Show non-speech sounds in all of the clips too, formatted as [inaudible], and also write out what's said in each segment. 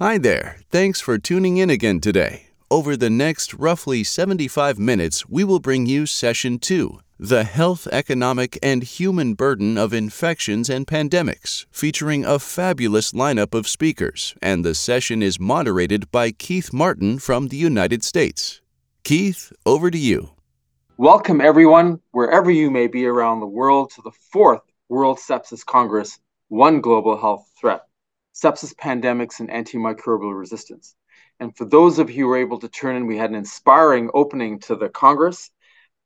Hi there. Thanks for tuning in again today. Over the next roughly 75 minutes, we will bring you Session 2 The Health, Economic, and Human Burden of Infections and Pandemics, featuring a fabulous lineup of speakers, and the session is moderated by Keith Martin from the United States. Keith, over to you. Welcome, everyone, wherever you may be around the world, to the fourth World Sepsis Congress One Global Health Threat sepsis pandemics and antimicrobial resistance. And for those of you who were able to turn in, we had an inspiring opening to the Congress.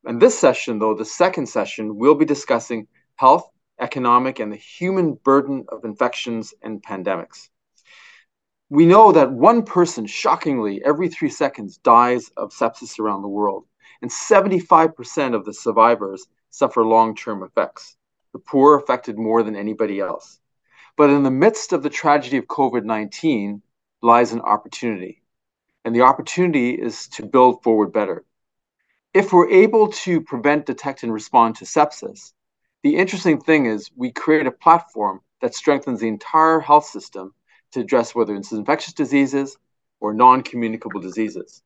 And this session, though, the second session, we'll be discussing health, economic, and the human burden of infections and pandemics. We know that one person, shockingly, every three seconds dies of sepsis around the world, and 75% of the survivors suffer long term effects. The poor affected more than anybody else. But in the midst of the tragedy of COVID 19 lies an opportunity. And the opportunity is to build forward better. If we're able to prevent, detect, and respond to sepsis, the interesting thing is we create a platform that strengthens the entire health system to address whether it's infectious diseases or non communicable diseases.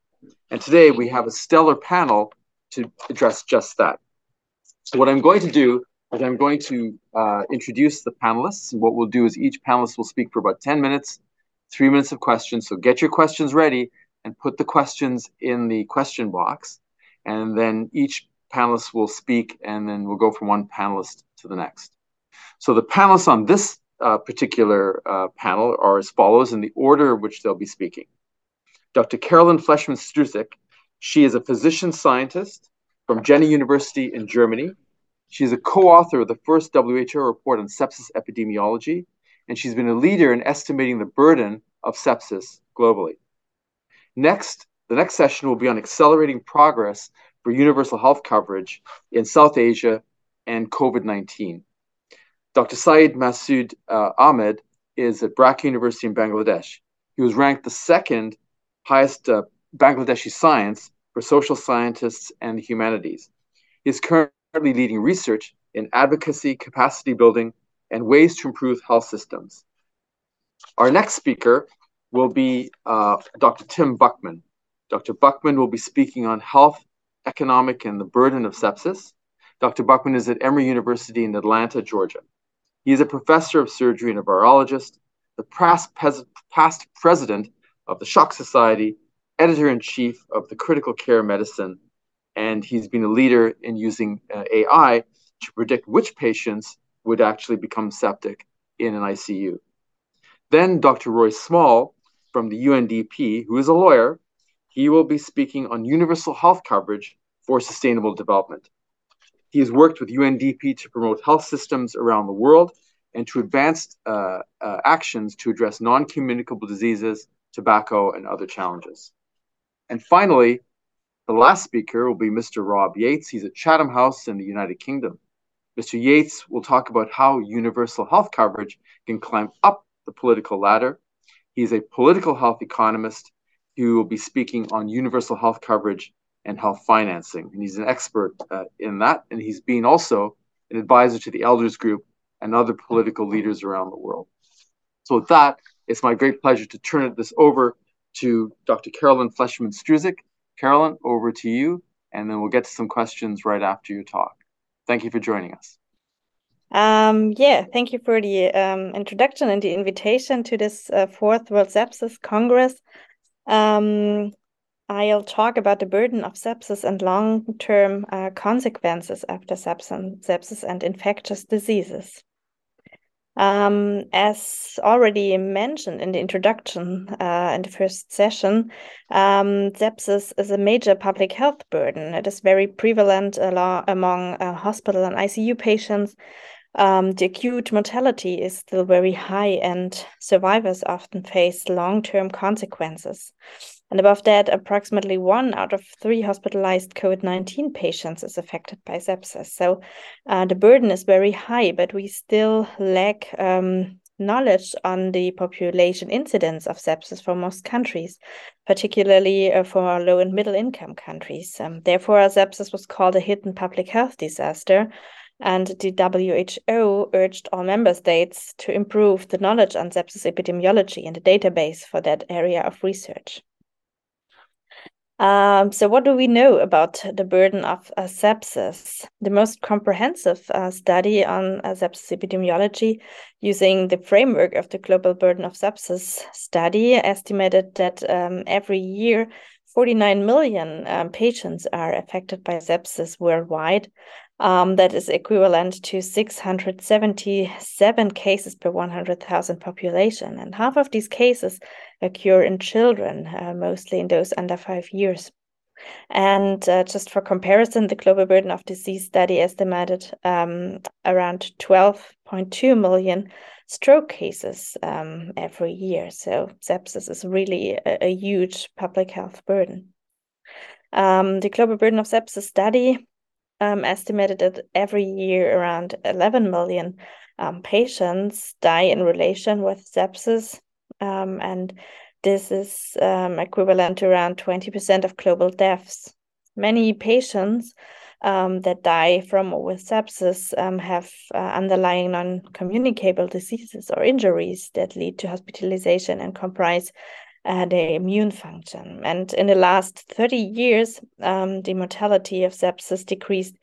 And today we have a stellar panel to address just that. So, what I'm going to do I'm going to uh, introduce the panelists. What we'll do is each panelist will speak for about 10 minutes, three minutes of questions. So get your questions ready and put the questions in the question box. And then each panelist will speak, and then we'll go from one panelist to the next. So the panelists on this uh, particular uh, panel are as follows in the order in which they'll be speaking. Dr. Carolin Fleischmann Struzek, she is a physician scientist from Jena University in Germany She's a co author of the first WHO report on sepsis epidemiology, and she's been a leader in estimating the burden of sepsis globally. Next, the next session will be on accelerating progress for universal health coverage in South Asia and COVID 19. Dr. Syed Masud uh, Ahmed is at Dhaka University in Bangladesh. He was ranked the second highest uh, Bangladeshi science for social scientists and humanities. He is leading research in advocacy, capacity building, and ways to improve health systems. Our next speaker will be uh, Dr. Tim Buchman. Dr. Buchman will be speaking on health, economic, and the burden of sepsis. Dr. Buchman is at Emory University in Atlanta, Georgia. He is a professor of surgery and a virologist, the past, past president of the Shock Society, editor in chief of the Critical Care Medicine and he's been a leader in using uh, AI to predict which patients would actually become septic in an ICU. Then Dr. Roy Small from the UNDP, who is a lawyer, he will be speaking on universal health coverage for sustainable development. He has worked with UNDP to promote health systems around the world and to advance uh, uh, actions to address non communicable diseases, tobacco, and other challenges. And finally, the last speaker will be Mr. Rob Yates. He's at Chatham House in the United Kingdom. Mr. Yates will talk about how universal health coverage can climb up the political ladder. He's a political health economist who will be speaking on universal health coverage and health financing. And he's an expert uh, in that. And he's been also an advisor to the Elders Group and other political leaders around the world. So, with that, it's my great pleasure to turn this over to Dr. Carolin Fleischmann Struzek. Carolin, over to you, and then we'll get to some questions right after your talk. Thank you for joining us. Um, yeah, thank you for the um, introduction and the invitation to this uh, fourth World Sepsis Congress. Um, I'll talk about the burden of sepsis and long term uh, consequences after sepsis and infectious diseases. Um, as already mentioned in the introduction uh, in the first session, um, sepsis is a major public health burden. It is very prevalent among uh, hospital and ICU patients. Um, the acute mortality is still very high, and survivors often face long term consequences. And above that, approximately one out of three hospitalized COVID 19 patients is affected by sepsis. So uh, the burden is very high, but we still lack um, knowledge on the population incidence of sepsis for most countries, particularly uh, for low and middle income countries. Um, therefore, sepsis was called a hidden public health disaster. and the WHO urged all member states to improve the knowledge on sepsis epidemiology and the database for that area of research. Um, so, what do we know about the burden of uh, sepsis? The most comprehensive uh, study on uh, sepsis epidemiology using the framework of the Global Burden of Sepsis study estimated that um, every year 49 million um, patients are affected by sepsis worldwide. Um, that is equivalent to 677 cases per 100,000 population. And half of these cases occur in children, uh, mostly in those under five years. And uh, just for comparison, the global burden of disease study estimated um, around 12.2 million stroke cases um, every year. So sepsis is really a, a huge public health burden. Um, the global burden of sepsis study um, estimated that every year around 11 million um, patients die in relation with sepsis. Um, and this is um, equivalent to around 20% of global deaths. Many patients um, that die from or with sepsis um, have uh, underlying non communicable diseases or injuries that lead to hospitalization and comprise uh, the immune function. And in the last 30 years, um, the mortality of sepsis decreased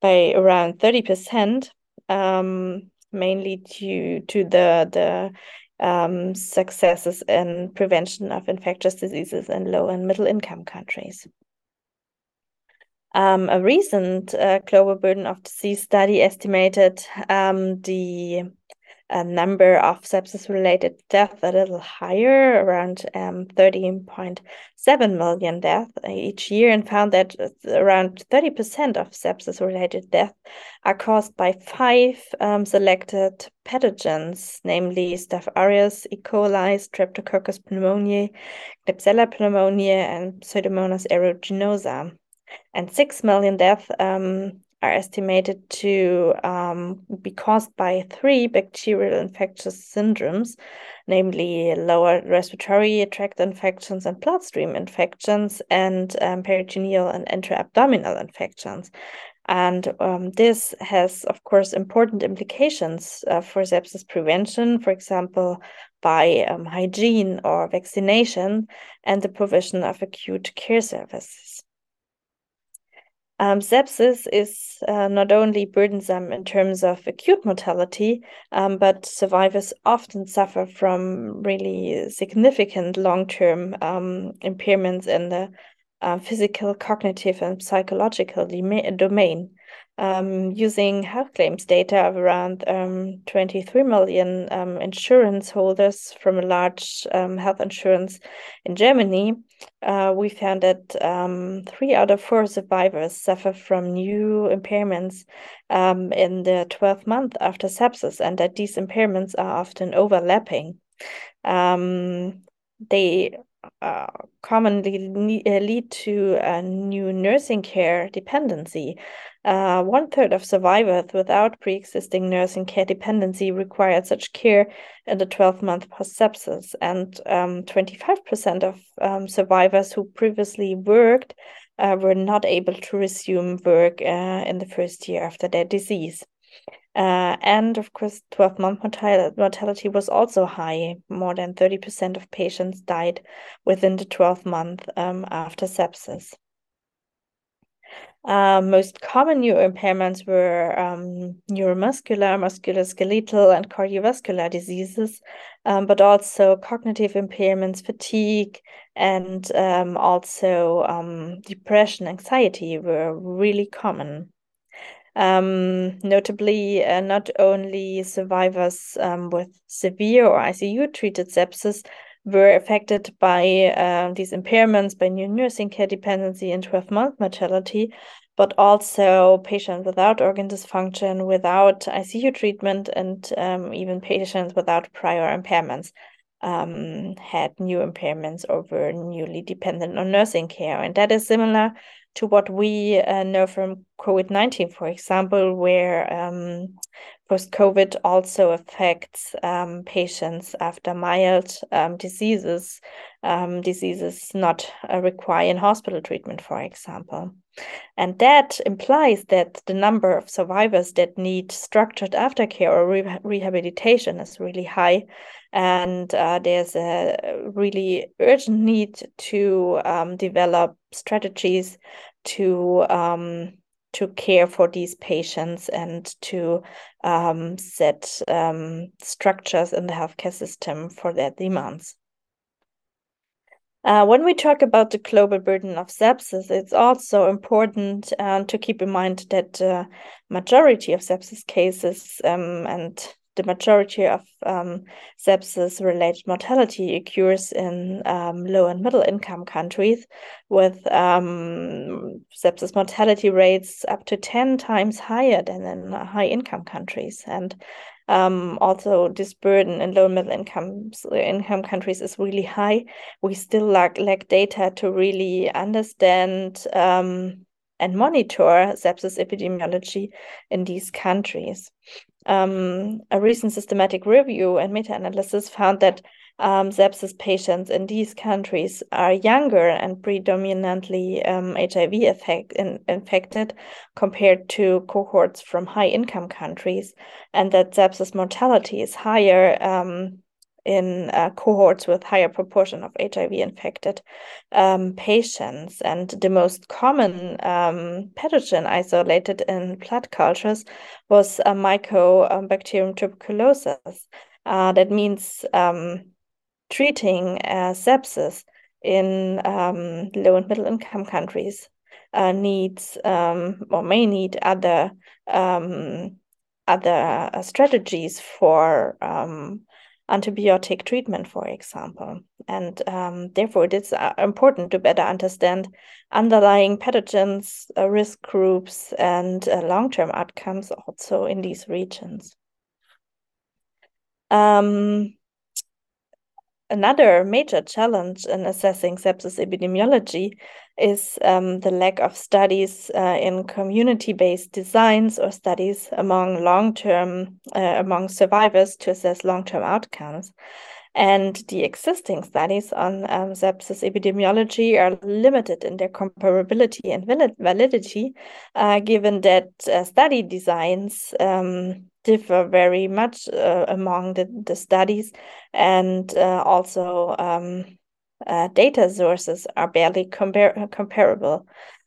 by around 30%, um, mainly due to the, the um, successes in prevention of infectious diseases in low and middle income countries. Um, a recent uh, global burden of disease study estimated um, the a number of sepsis related deaths a little higher, around um, 13.7 million deaths each year, and found that around 30% of sepsis related deaths are caused by five um, selected pathogens, namely Staph aureus, E. coli, Streptococcus pneumoniae, Klebsiella pneumoniae, and Pseudomonas aeruginosa. And 6 million deaths um, are estimated to um, be caused by three bacterial infectious syndromes, namely lower respiratory tract infections and bloodstream infections, and um, peritoneal and intra-abdominal infections. And um, this has, of course, important implications uh, for sepsis prevention, for example, by um, hygiene or vaccination and the provision of acute care services. Um, sepsis is uh, not only burdensome in terms of acute mortality, um, but survivors often suffer from really significant long term um, impairments in the uh, physical, cognitive, and psychological domain um, using health claims data of around um, 23 million um, insurance holders from a large um, health insurance in Germany, uh, we found that um, three out of four survivors suffer from new impairments um, in the 12 month after sepsis, and that these impairments are often overlapping. they uh, commonly uh, lead to a new nursing care dependency. Uh, one third of survivors without pre existing nursing care dependency required such care in the 12 month post sepsis, and um, 25% of um, survivors who previously worked uh, were not able to resume work uh, in the first year after their disease. Uh, and of course, 12 month mortality was also high. More than 30% of patients died within the 12 month um, after sepsis. Uh, most common neuro impairments were um, neuromuscular, musculoskeletal, and cardiovascular diseases, um, but also cognitive impairments, fatigue, and um, also um, depression, anxiety were really common. Um, notably, uh, not only survivors um, with severe or ICU treated sepsis were affected by uh, these impairments, by new nursing care dependency and 12 month mortality, but also patients without organ dysfunction, without ICU treatment, and um, even patients without prior impairments. Um, had new impairments or were newly dependent on nursing care. And that is similar to what we uh, know from COVID 19, for example, where um, post COVID also affects um, patients after mild um, diseases, um, diseases not uh, requiring hospital treatment, for example. And that implies that the number of survivors that need structured aftercare or re rehabilitation is really high. And uh, there's a really urgent need to um, develop strategies to um, to care for these patients and to um, set um, structures in the healthcare system for their demands. Uh, when we talk about the global burden of sepsis, it's also important uh, to keep in mind that the uh, majority of sepsis cases um, and the majority of um, sepsis related mortality occurs in um, low and middle income countries with um, sepsis mortality rates up to 10 times higher than in high income countries. And um, also this burden in low and middle income income countries is really high. We still lack lack data to really understand um, and monitor sepsis epidemiology in these countries. Um, a recent systematic review and meta-analysis found that um, sepsis patients in these countries are younger and predominantly um, HIV effect, in, infected compared to cohorts from high income countries, and that sepsis mortality is higher um, in uh, cohorts with higher proportion of HIV infected um, patients. And the most common um, pathogen isolated in blood cultures was uh, Mycobacterium tuberculosis. Uh, that means um, treating uh, sepsis in um, low and middle income countries uh, needs um, or may need other um, other uh, strategies for antibiotic treatment, for example. And um, therefore, it is uh, important to better understand underlying pathogens, uh, risk groups, and uh, long term outcomes also in these regions. Um, Another major challenge in assessing sepsis epidemiology is um, the lack of studies uh, in community-based designs or studies among long-term uh, among survivors to assess long-term outcomes. And the existing studies on um, sepsis epidemiology are limited in their comparability and validity, uh, given that uh, study designs um, differ very much uh, among the, the studies, and uh, also um, uh, data sources are barely compar comparable.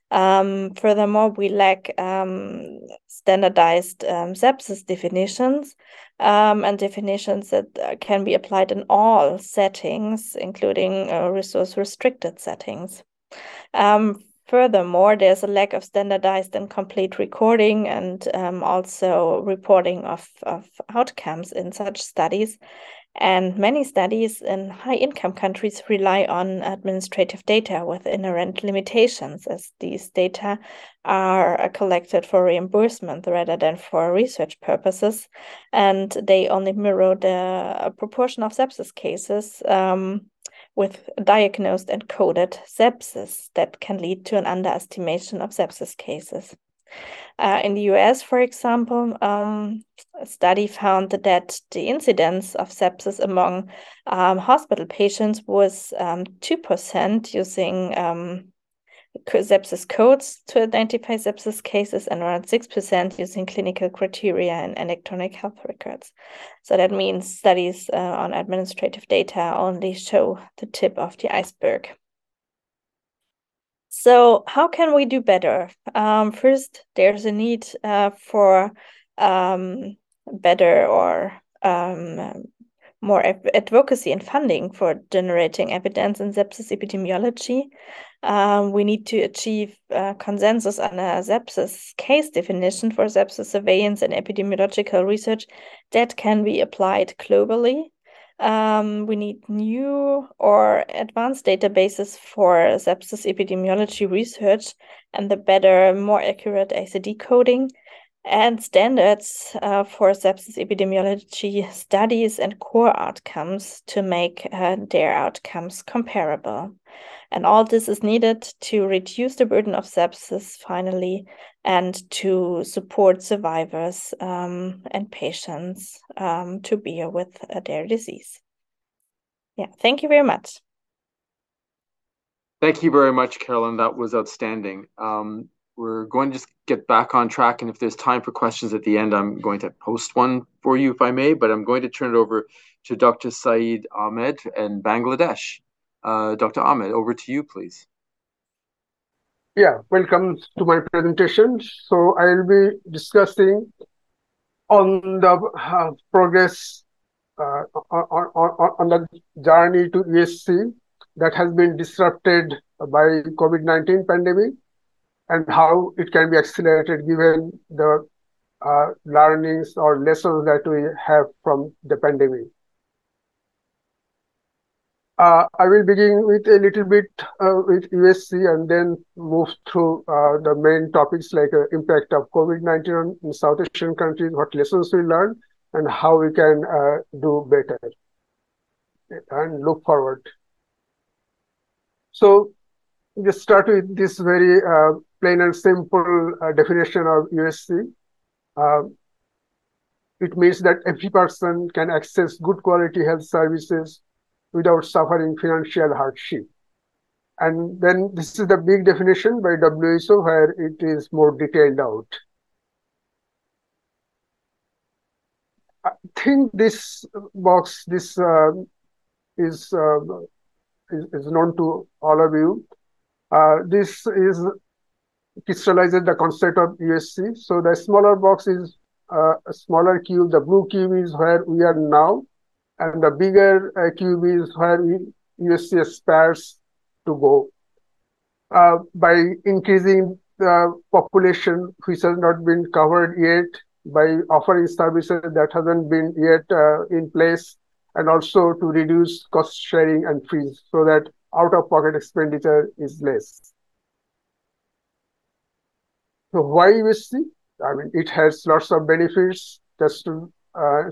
Um, furthermore, we lack um, standardized um, sepsis definitions um, and definitions that uh, can be applied in all settings, including uh, resource restricted settings. Um, furthermore, there's a lack of standardized and complete recording and um, also reporting of, of outcomes in such studies. And many studies in high income countries rely on administrative data with inherent limitations, as these data are collected for reimbursement rather than for research purposes. And they only mirror the proportion of sepsis cases um, with diagnosed and coded sepsis that can lead to an underestimation of sepsis cases. Uh, in the US, for example, um, a study found that the incidence of sepsis among um, hospital patients was um, 2% using um, sepsis codes to identify sepsis cases and around 6% using clinical criteria and electronic health records. So that means studies uh, on administrative data only show the tip of the iceberg. So how can we do better? Um, first, there's a need uh, for um, better or um, more advocacy and funding for generating evidence in sepsis epidemiology. Um, we need to achieve uh, consensus on a sepsis case definition for sepsis surveillance and epidemiological research that can be applied globally. Um, we need new or advanced databases for sepsis epidemiology research and the better, more accurate ICD coding and standards uh, for sepsis epidemiology studies and core outcomes to make uh, their outcomes comparable. And all this is needed to reduce the burden of sepsis finally and to support survivors um, and patients um, to bear with uh, their disease. Yeah, thank you very much. Thank you very much, Carolin. That was outstanding. Um, we're going to just get back on track. And if there's time for questions at the end, I'm going to post one for you, if I may. But I'm going to turn it over to Dr. Saeed Ahmed in Bangladesh. Uh, Dr. Ahmed, over to you, please. Yeah, welcome to my presentation. So I'll be discussing on the uh, progress uh, on, on, on the journey to UHC that has been disrupted by COVID-19 pandemic and how it can be accelerated given the uh, learnings or lessons that we have from the pandemic. Uh, I will begin with a little bit uh, with UHC and then move through uh, the main topics like uh, impact of COVID-19 in South Asian countries, what lessons we learned, and how we can uh, do better and look forward. So just start with this very uh, plain and simple definition of UHC. It means that every person can access good quality health services without suffering financial hardship. And then this is the big definition by WHO where it is more detailed out. I think this box, this uh, is, uh, is, is known to all of you. Uh, this is crystallizes the concept of UHC. So the smaller box is uh, a smaller cube. The blue cube is where we are now, and the bigger uh, cube is where UHC aspires to go. Uh, by increasing the population which has not been covered yet, by offering services that hasn't been yet uh, in place, and also to reduce cost sharing and fees so that out-of-pocket expenditure is less. So why UHC? I mean, it has lots of benefits. Just to uh,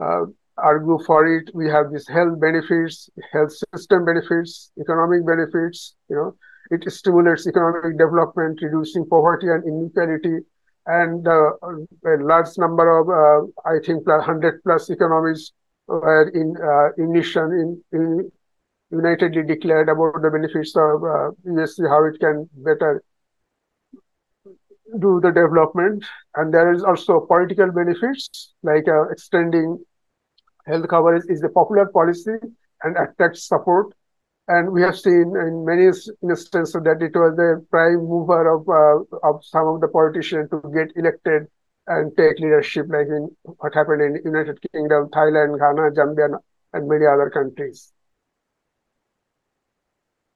uh, argue for it, we have these health benefits, health system benefits, economic benefits. You know, it stimulates economic development, reducing poverty and inequality, and uh, a large number of, uh, I think, 100 plus economies were in uh, in, in unitedly declared about the benefits of uh, UHC, how it can better do the development. And there is also political benefits, like uh, extending health coverage is a popular policy and attracts support. And we have seen in many instances that it was the prime mover of, uh, of some of the politicians to get elected and take leadership, like in what happened in United Kingdom, Thailand, Ghana, Zambia, and many other countries.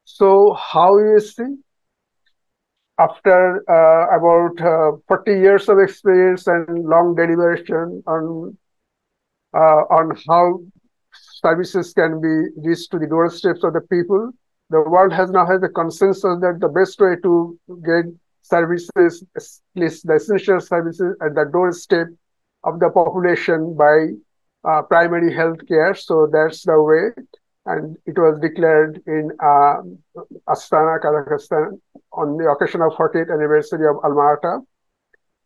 So how you see? After uh, about uh, 40 years of experience and long deliberation on on how services can be reached to the doorsteps of the people, the world has now has a consensus that the best way to get services, the essential services, at the doorstep of the population by uh, primary health care. So that's the way and it was declared in uh, Astana, Kazakhstan, on the occasion of 40th anniversary of Alma Ata.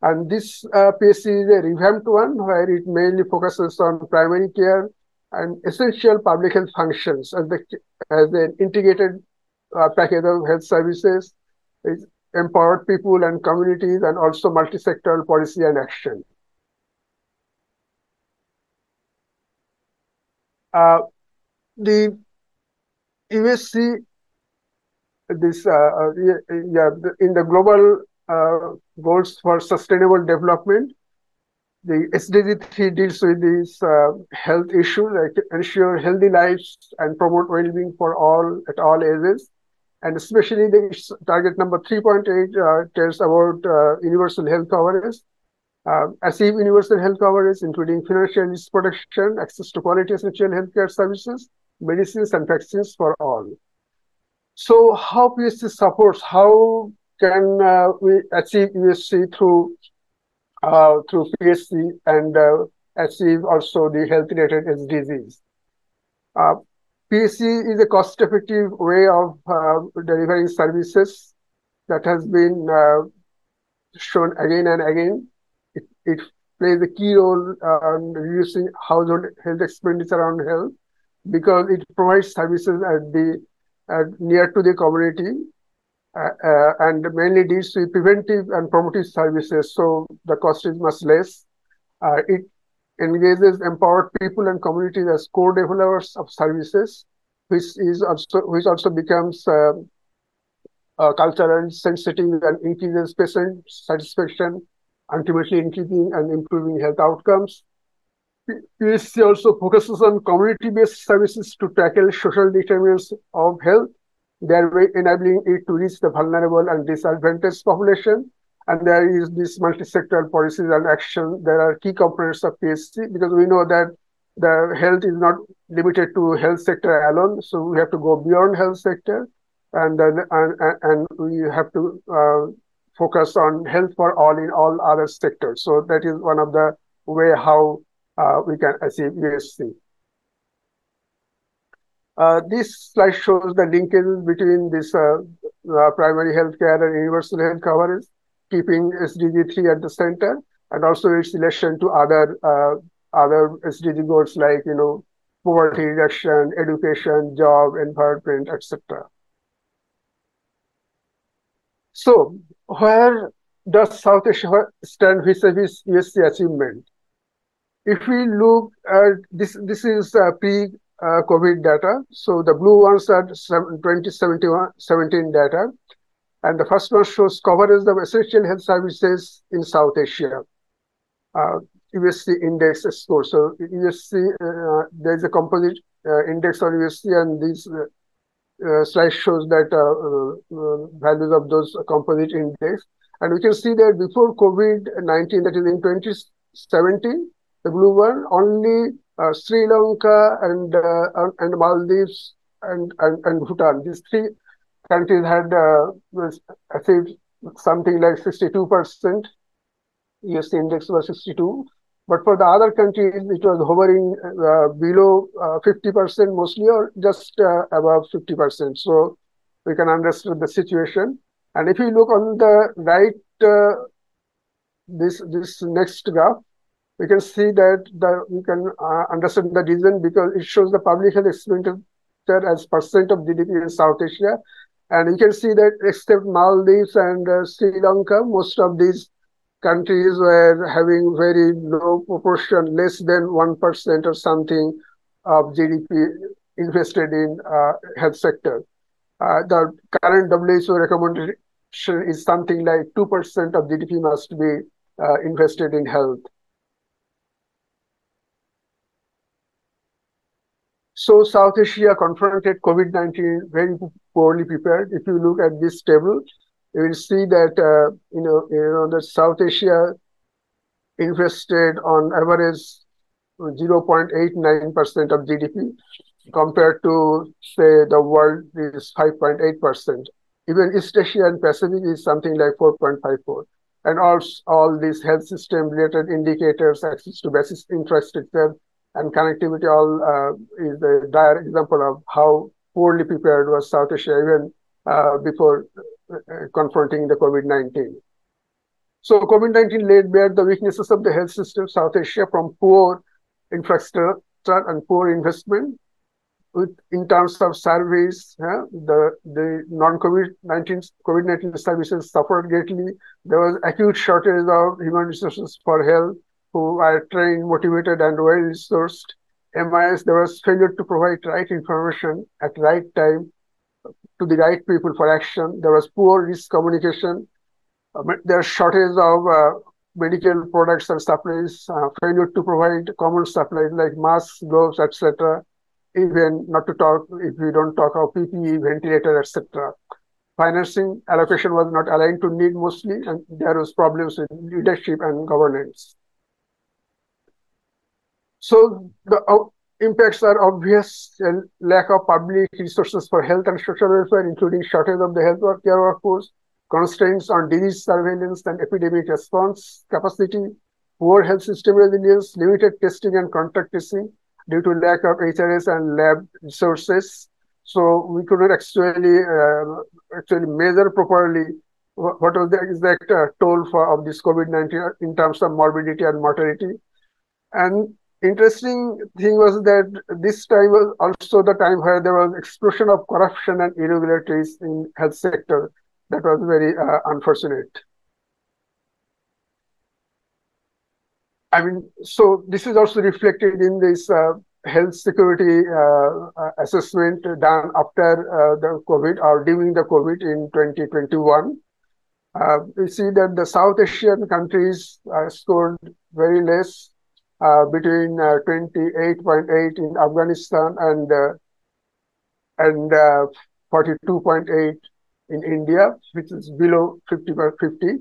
And this uh, PHC is a revamped one where it mainly focuses on primary care and essential public health functions as, the, as an integrated uh, package of health services. It empowered people and communities and also multi-sectoral policy and action. Uh, the UHC, this uh, uh yeah, in the global goals for sustainable development, the SDG 3 deals with these uh, health issues, like ensure healthy lives and promote well-being for all at all ages. And especially the target number 3.8 uh, tells about uh, universal health coverage, uh, achieve universal health coverage, including financial protection, access to quality essential healthcare services, medicines and vaccines for all. So how PHC supports, how can uh, we achieve UHC through uh, through PHC and uh, achieve also the health-related SDGs? Uh, PHC is a cost-effective way of uh, delivering services that has been uh, shown again and again. It, it plays a key role in reducing household health expenditure on health because it provides services at the at near to the community uh, uh, and mainly deals with preventive and promotive services. So the cost is much less. Uh, it engages empowered people and communities as co-developers of services, which is also which also becomes uh, cultural sensitive and increases patient satisfaction, ultimately increasing and improving health outcomes. PHC also focuses on community-based services to tackle social determinants of health, thereby enabling it to reach the vulnerable and disadvantaged population. And there is this multi-sectoral policies and action. There are key components of PHC because we know that the health is not limited to health sector alone. So we have to go beyond health sector and then and, and we have to uh, focus on health for all in all other sectors. So that is one of the way how uh, we can achieve UHC. Uh, this slide shows the linkage between this uh, uh, primary health care and universal health coverage, keeping SDG 3 at the center, and also its relation to other uh, other SDG goals like you know poverty reduction, education, job, environment, etc. So, where does South Asia stand vis-a-vis UHC achievement? If we look at this, this is uh, pre-COVID data. So the blue ones are 2017 data. And the first one shows coverage of essential health services in South Asia. Uh, UHC index score. So UHC, uh, there is a composite uh, index on UHC and these uh, uh, slide shows that uh, uh, values of those composite index. And we can see that before COVID-19, that is in 2017, the blue one, only Sri Lanka and and Maldives and, and, and Bhutan, these three countries had achieved something like 62%. UHC index was 62. But for the other countries, it was hovering uh, below uh, 50% mostly or just uh, above 50%. So we can understand the situation. And if you look on the right, uh, this this next graph, we can see that the we can uh, understand the reason because it shows the public health expenditure as percent of GDP in South Asia. And you can see that except Maldives and uh, Sri Lanka, most of these countries were having very low proportion, less than 1% or something of GDP invested in uh, health sector. Uh, the current WHO recommendation is something like 2% of GDP must be uh, invested in health. So South Asia confronted COVID-19 very poorly prepared. If you look at this table, you will see that uh, you know you know that South Asia invested on average 0.89% of GDP compared to say the world is 5.8%. Even East Asia and Pacific is something like 4.54. And also all these health system related indicators, access to basic infrastructure and connectivity all uh, is a dire example of how poorly prepared was South Asia even uh, before uh, confronting the COVID-19. So COVID-19 laid bare the weaknesses of the health system South Asia from poor infrastructure and poor investment. With, in terms of surveys, the, the non-COVID-19 COVID-19 services suffered greatly. There was acute shortage of human resources for health who are trained, motivated, and well-resourced. MIS, there was failure to provide right information at right time to the right people for action. There was poor risk communication. Uh, there's shortage of uh, medical products and supplies, uh, failure to provide common supplies like masks, gloves, etc. Even not to talk if we don't talk of PPE, ventilator, etc. Financing allocation was not aligned to need mostly, and there was problems with leadership and governance. So the impacts are obvious lack of public resources for health and social welfare, including shortage of the health care workforce, constraints on disease surveillance and epidemic response capacity, poor health system resilience, limited testing and contact tracing due to lack of HRS and lab resources. So we couldn't actually uh, actually measure properly what was the exact uh, toll for of this COVID-19 in terms of morbidity and mortality. And interesting thing was that this time was also the time where there was explosion of corruption and irregularities in health sector that was very uh, unfortunate. I mean, so this is also reflected in this uh, health security uh, uh assessment done after uh, the COVID or during the COVID in 2021. Uh, we see that the South Asian countries scored very less, Uh, between uh, 28.8 in Afghanistan and uh, and 42.8 in India, which is below 50 by 50.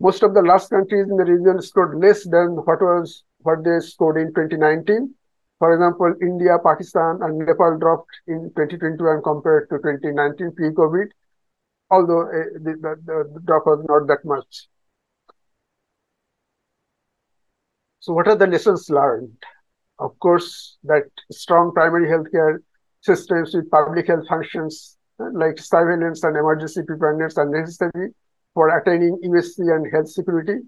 Most of the last countries in the region scored less than what was what they scored in 2019. For example, India, Pakistan, and Nepal dropped in 2021 compared to 2019 pre-COVID, although uh, the, the, the drop was not that much. So what are the lessons learned? Of course, that strong primary healthcare systems with public health functions like surveillance and emergency preparedness are necessary for attaining UHC and health security.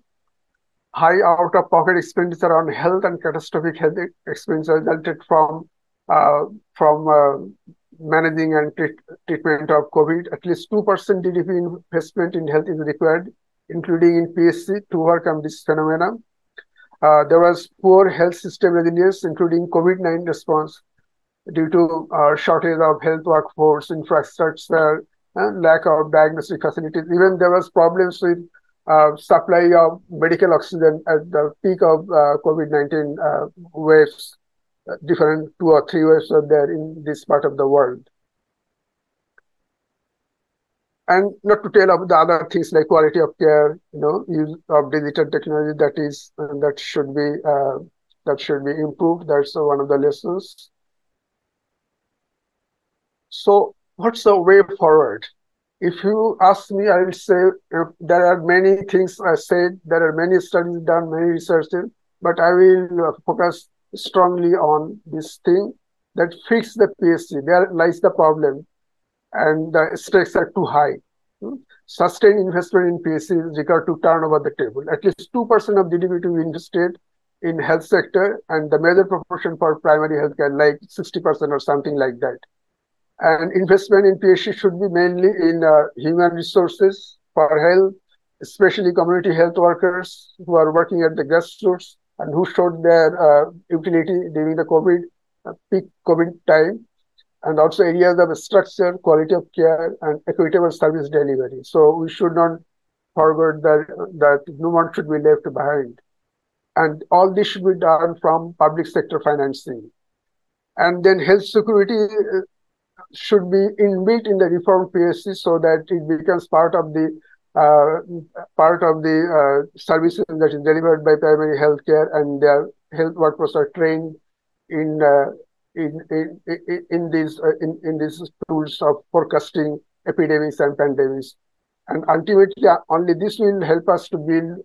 High out-of-pocket expenditure on health and catastrophic health expenditure resulted from uh, from uh, managing and treat, treatment of COVID. At least 2% GDP investment in health is required, including in PHC, to overcome this phenomenon. Uh, there was poor health system resilience, including COVID-19 response due to uh, shortage of health workforce, infrastructure, and lack of diagnostic facilities. Even there was problems with uh, supply of medical oxygen at the peak of uh, COVID-19 uh, waves. Uh, different two or three waves are there in this part of the world. And not to tell of the other things like quality of care, you know, use of digital technology that is uh, that should be that should be improved. That's one of the lessons. So what's the way forward? If you ask me, I will say uh, there are many things I said, there are many studies done, many researches, but I will uh, focus strongly on this thing that fix the PHC. There lies the problem, and the stakes are too high. Hmm? Sustained investment in PHC is required to turn over the table. At least 2% of the GDP to be invested in health sector, and the major proportion for primary healthcare, like 60% or something like that. And investment in PHC should be mainly in uh, human resources for health, especially community health workers who are working at the grassroots and who showed their uh, utility during the COVID uh, peak COVID time, and also areas of structure, quality of care, and equitable service delivery. So we should not forget that that no one should be left behind, and all this should be done from public sector financing. And then health security uh, should be inbuilt in the reform PHC so that it becomes part of the uh, part of the uh, services that is delivered by primary healthcare and their health workers are trained in uh, in, in, in, these uh, in, in these tools of forecasting epidemics and pandemics and ultimately only this will help us to build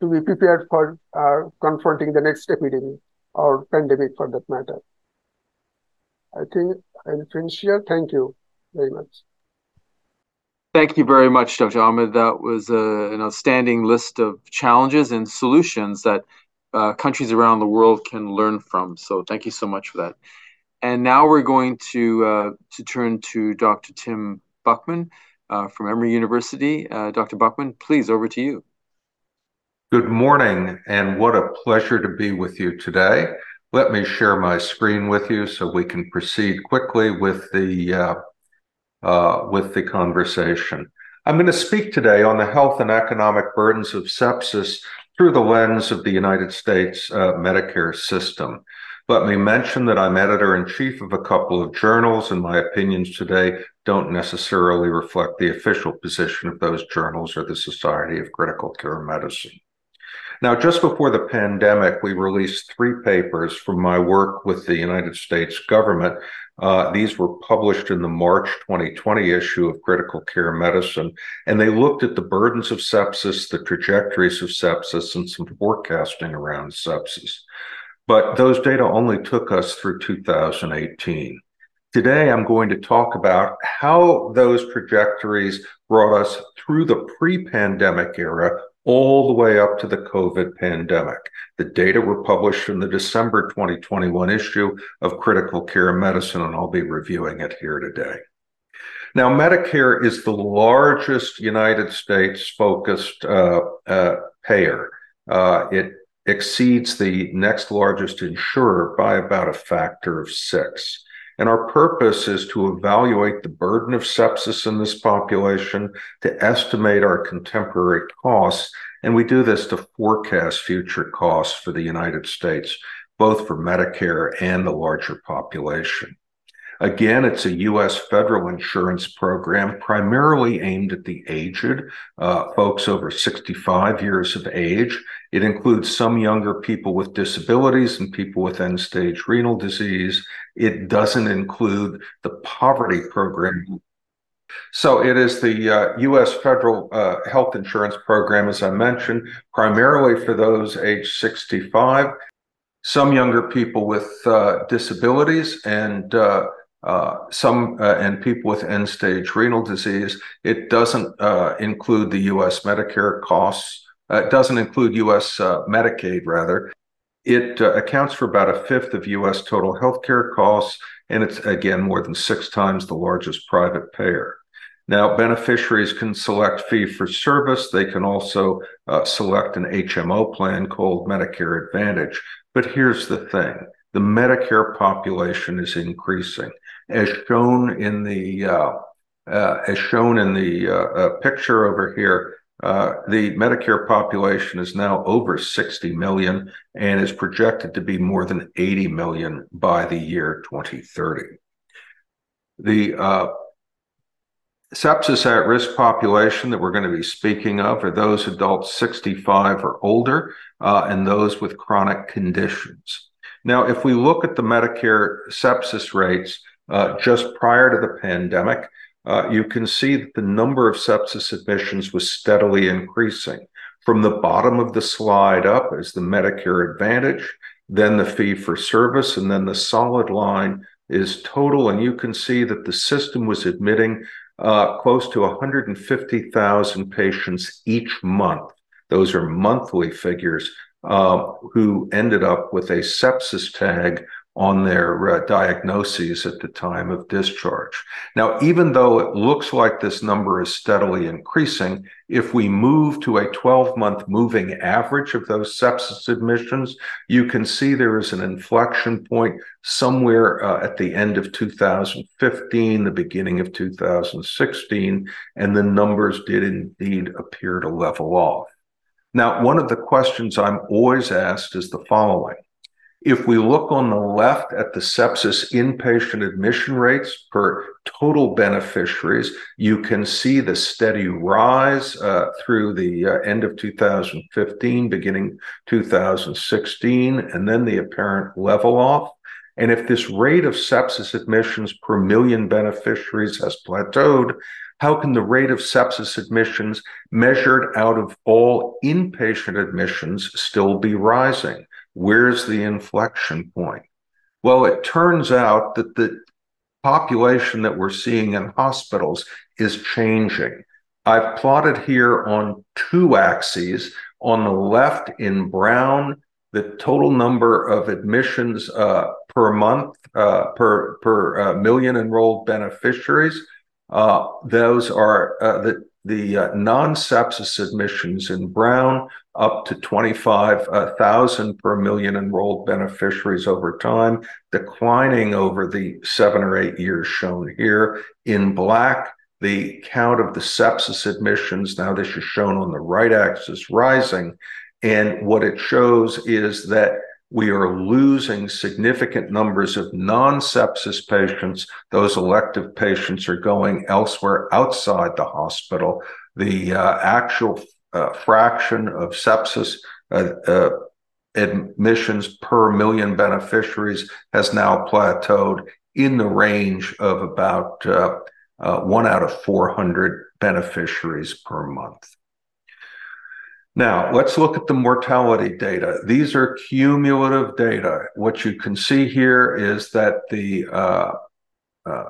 to be prepared for uh, confronting the next epidemic or pandemic for that matter i think I'll finish here. Thank you very much. Thank you very much, Dr. Ahmed. That was uh, an outstanding list of challenges and solutions that uh, countries around the world can learn from. So thank you so much for that. And now we're going to uh, to turn to Dr. Tim Buchman uh, from Emory University. Uh, Dr. Buchman, please, over to you. Good morning, and what a pleasure to be with you today. Let me share my screen with you so we can proceed quickly with the uh, uh, with the conversation. I'm going to speak today on the health and economic burdens of sepsis through the lens of the United States uh, Medicare system. Let me mention that I'm editor in chief of a couple of journals, and my opinions today don't necessarily reflect the official position of those journals or the Society of Critical Care Medicine. Now, just before the pandemic, we released three papers from my work with the United States government. Uh, these were published in the March 2020 issue of Critical Care Medicine, and they looked at the burdens of sepsis, the trajectories of sepsis, and some forecasting around sepsis. But those data only took us through 2018. Today, I'm going to talk about how those trajectories brought us through the pre pandemic era all the way up to the COVID pandemic. The data were published in the December 2021 issue of Critical Care Medicine, and I'll be reviewing it here today. Now, Medicare is the largest United States focused uh, uh, payer. Uh, it exceeds the next largest insurer by about a factor of six. And our purpose is to evaluate the burden of sepsis in this population, to estimate our contemporary costs, and we do this to forecast future costs for the United States, both for Medicare and the larger population. Again, it's a U.S. federal insurance program primarily aimed at the aged, uh, folks over 65 years of age. It includes some younger people with disabilities and people with end stage renal disease. It doesn't include the poverty program. So it is the uh, U.S. federal uh, health insurance program, as I mentioned, primarily for those age 65, some younger people with uh, disabilities, and uh, uh, some uh, and people with end stage renal disease. It doesn't uh, include the U.S. Medicare costs. Uh, it doesn't include U.S. Uh, Medicaid, rather. It accounts for about a fifth of U.S. total healthcare costs, and it's again more than six times the largest private payer. Now, beneficiaries can select fee for service. They can also select an HMO plan called Medicare Advantage. But here's the thing the Medicare population is increasing as shown in the uh, uh, as shown in the uh, uh picture over here. Uh, the Medicare population is now over 60 million and is projected to be more than 80 million by the year 2030. The uh, sepsis at risk population that we're going to be speaking of are those adults 65 or older and those with chronic conditions. Now, if we look at the Medicare sepsis rates, uh, just prior to the pandemic, uh, you can see that the number of sepsis admissions was steadily increasing. From the bottom of the slide up is the Medicare Advantage, then the fee for service, and then the solid line is total. And you can see that the system was admitting uh, close to 150,000 patients each month. Those are monthly figures uh, who ended up with a sepsis tag on their uh, diagnoses at the time of discharge. Now, even though it looks like this number is steadily increasing, if we move to a 12 month moving average of those sepsis admissions, you can see there is an inflection point somewhere uh, at the end of 2015, the beginning of 2016, and the numbers did indeed appear to level off. Now, one of the questions I'm always asked is the following if we look on the left at the sepsis inpatient admission rates per total beneficiaries, you can see the steady rise uh, through the uh, end of 2015, beginning 2016, and then the apparent level off. And if this rate of sepsis admissions per million beneficiaries has plateaued, how can the rate of sepsis admissions measured out of all inpatient admissions still be rising? Where's the inflection point? Well, it turns out that the population that we're seeing in hospitals is changing. I've plotted here on two axes. On the left in brown, the total number of admissions uh, per month uh, per per uh, million enrolled beneficiaries. Uh, those are uh, the the uh, non-sepsis admissions in brown up to 25,000 per million enrolled beneficiaries over time, declining over the seven or eight years shown here. In black, the count of the sepsis admissions, now this is shown on the right axis, rising. And what it shows is that we are losing significant numbers of non sepsis patients. Those elective patients are going elsewhere outside the hospital. The uh, actual uh, fraction of sepsis uh, uh, admissions per million beneficiaries has now plateaued in the range of about uh, uh, one out of 400 beneficiaries per month. Now, let's look at the mortality data. These are cumulative data. What you can see here is that the uh, uh,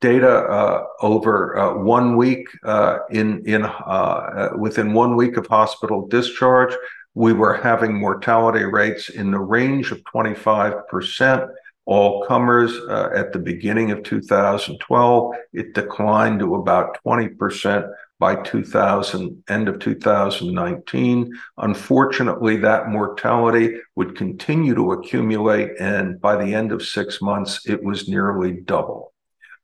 data uh, over uh, one week uh, in in uh, uh, within one week of hospital discharge, we were having mortality rates in the range of 25 percent all comers uh, at the beginning of 2012. It declined to about 20% by 2000, end of 2019. Unfortunately, that mortality would continue to accumulate, and by the end of six months, it was nearly double.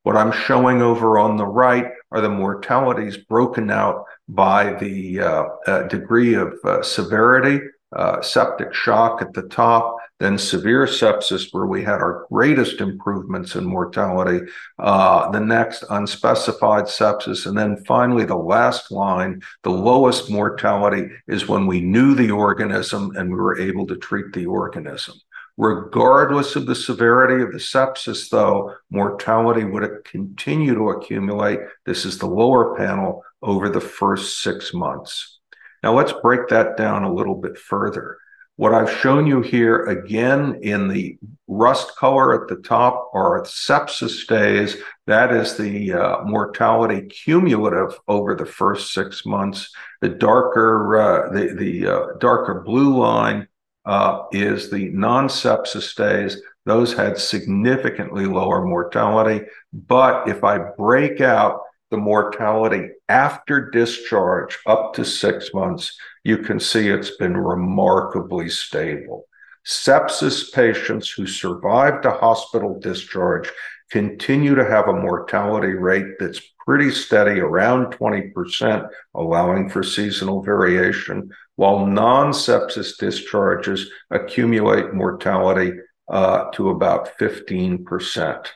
What I'm showing over on the right are the mortalities broken out by the uh, uh, degree of uh, severity, uh, septic shock at the top, then severe sepsis, where we had our greatest improvements in mortality, uh, the next unspecified sepsis, and then finally the last line, the lowest mortality is when we knew the organism and we were able to treat the organism. Regardless of the severity of the sepsis, though, mortality would continue to accumulate. This is the lower panel over the first six months. Now, let's break that down a little bit further. What I've shown you here again in the rust color at the top are sepsis days. That is the uh, mortality cumulative over the first six months. The darker, uh, the, the uh, darker blue line uh, is the non-sepsis days. Those had significantly lower mortality. But if I break out the mortality after discharge up to six months, you can see it's been remarkably stable. Sepsis patients who survived a hospital discharge continue to have a mortality rate that's pretty steady around 20%, allowing for seasonal variation, while non sepsis discharges accumulate mortality uh, to about 15%.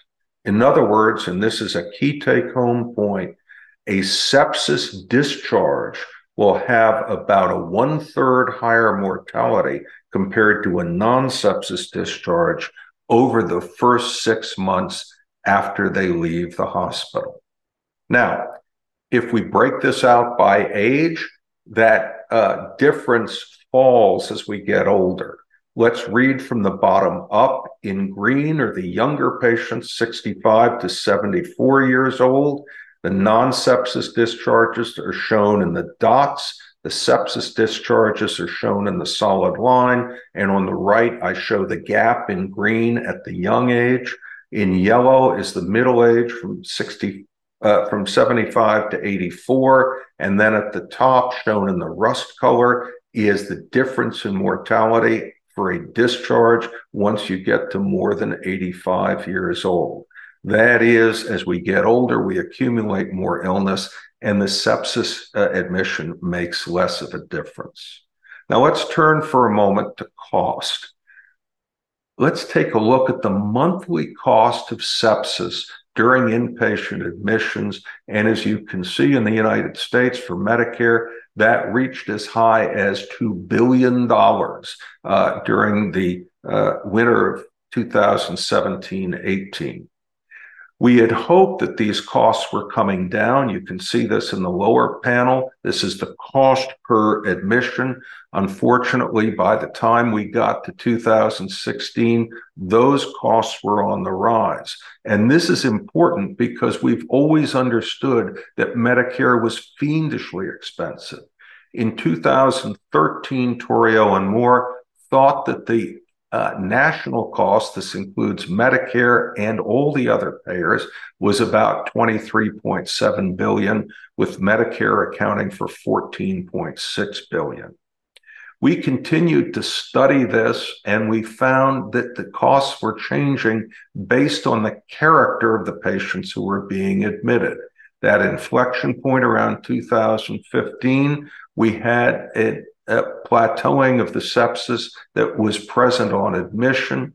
In other words, and this is a key take home point, a sepsis discharge will have about a one third higher mortality compared to a non sepsis discharge over the first six months after they leave the hospital. Now, if we break this out by age, that uh, difference falls as we get older. Let's read from the bottom up. In green are the younger patients, 65 to 74 years old. The non sepsis discharges are shown in the dots. The sepsis discharges are shown in the solid line. And on the right, I show the gap in green at the young age. In yellow is the middle age from 60 uh, from 75 to 84. And then at the top, shown in the rust color, is the difference in mortality for a discharge once you get to more than 85 years old. That is, as we get older, we accumulate more illness, and the sepsis uh, admission makes less of a difference. Now, let's turn for a moment to cost. Let's take a look at the monthly cost of sepsis during inpatient admissions. And as you can see in the United States for Medicare, that reached as high as $2 billion uh, during the uh, winter of 2017 18. We had hoped that these costs were coming down. You can see this in the lower panel. This is the cost per admission. Unfortunately, by the time we got to 2016, those costs were on the rise. And this is important because we've always understood that Medicare was fiendishly expensive. In 2013, Torio and Moore thought that the uh, national cost, this includes Medicare and all the other payers, was about 23.7 billion, with Medicare accounting for 14.6 billion. We continued to study this and we found that the costs were changing based on the character of the patients who were being admitted. That inflection point around 2015, we had a plateauing of the sepsis that was present on admission.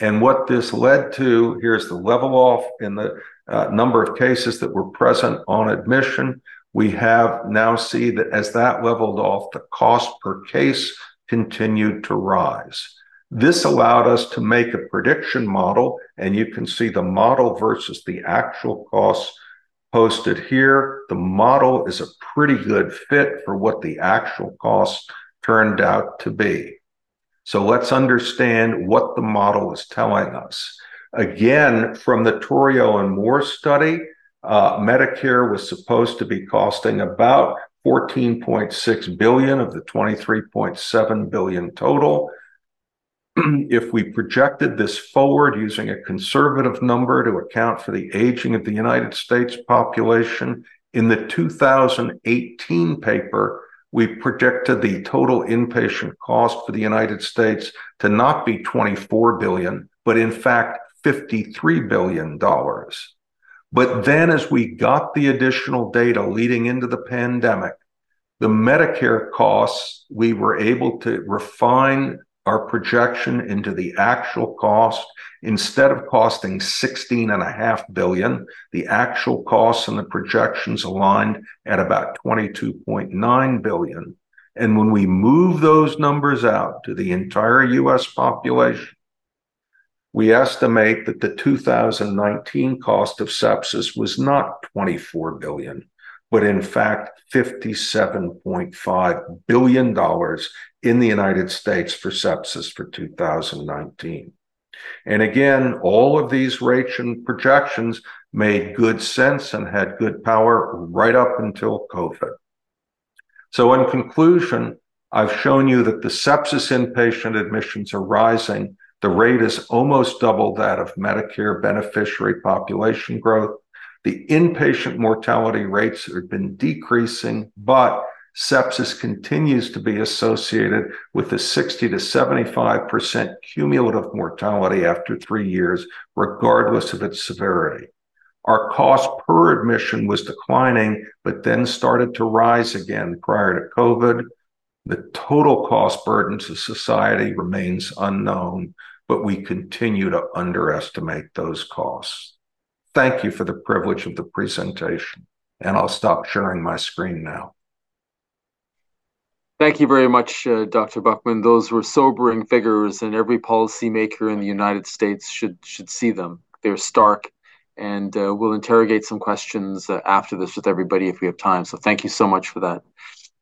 And what this led to here's the level off in the uh, number of cases that were present on admission. We have now see that as that leveled off, the cost per case continued to rise. This allowed us to make a prediction model, and you can see the model versus the actual costs posted here. The model is a pretty good fit for what the actual costs turned out to be. So let's understand what the model is telling us. Again, from the Torio and Moore study, uh, Medicare was supposed to be costing about 14.6 billion of the 23.7 billion total. [clears throat] if we projected this forward using a conservative number to account for the aging of the United States population, in the 2018 paper, we projected the total inpatient cost for the United States to not be 24 billion, but in fact 53 billion dollars. But then as we got the additional data leading into the pandemic, the Medicare costs, we were able to refine our projection into the actual cost. Instead of costing 16 and a half billion, the actual costs and the projections aligned at about 22.9 billion. And when we move those numbers out to the entire US population, we estimate that the 2019 cost of sepsis was not 24 billion, but in fact $57.5 billion in the United States for sepsis for 2019. And again, all of these rates and projections made good sense and had good power right up until COVID. So, in conclusion, I've shown you that the sepsis inpatient admissions are rising. The rate is almost double that of Medicare beneficiary population growth. The inpatient mortality rates have been decreasing, but sepsis continues to be associated with a 60 to 75% cumulative mortality after three years, regardless of its severity. Our cost per admission was declining, but then started to rise again prior to COVID. The total cost burden to society remains unknown, but we continue to underestimate those costs. Thank you for the privilege of the presentation, and I'll stop sharing my screen now. Thank you very much, uh, Dr. Buchman. Those were sobering figures, and every policymaker in the United States should should see them. They're stark, and uh, we'll interrogate some questions uh, after this with everybody if we have time. So thank you so much for that.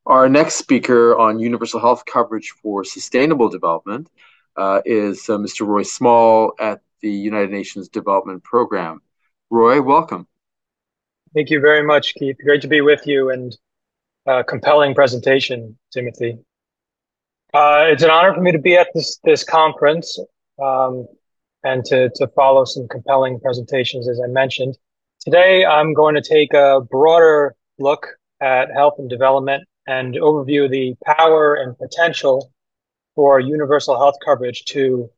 Our next speaker on universal health coverage for sustainable development uh, is uh, Mr. Roy Small at the United Nations Development Program. Roy, welcome. Thank you very much, Keith. Great to be with you and uh, compelling presentation, Timothy. Uh, it's an honor for me to be at this this conference um, and to to follow some compelling presentations, as I mentioned. Today, I'm going to take a broader look at health and development and overview the power and potential for universal health coverage to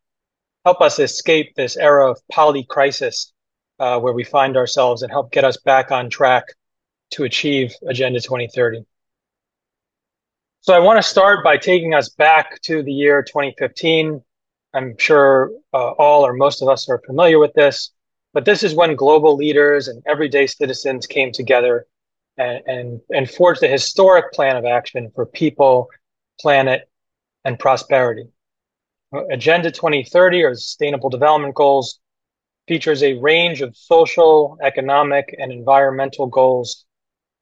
help us escape this era of polycrisis uh, where we find ourselves and help get us back on track to achieve Agenda 2030. So I want to start by taking us back to the year 2015. I'm sure uh, all or most of us are familiar with this, but this is when global leaders and everyday citizens came together and, and, and forged a historic plan of action for people, planet, and prosperity. Agenda 2030 or Sustainable Development Goals features a range of social, economic, and environmental goals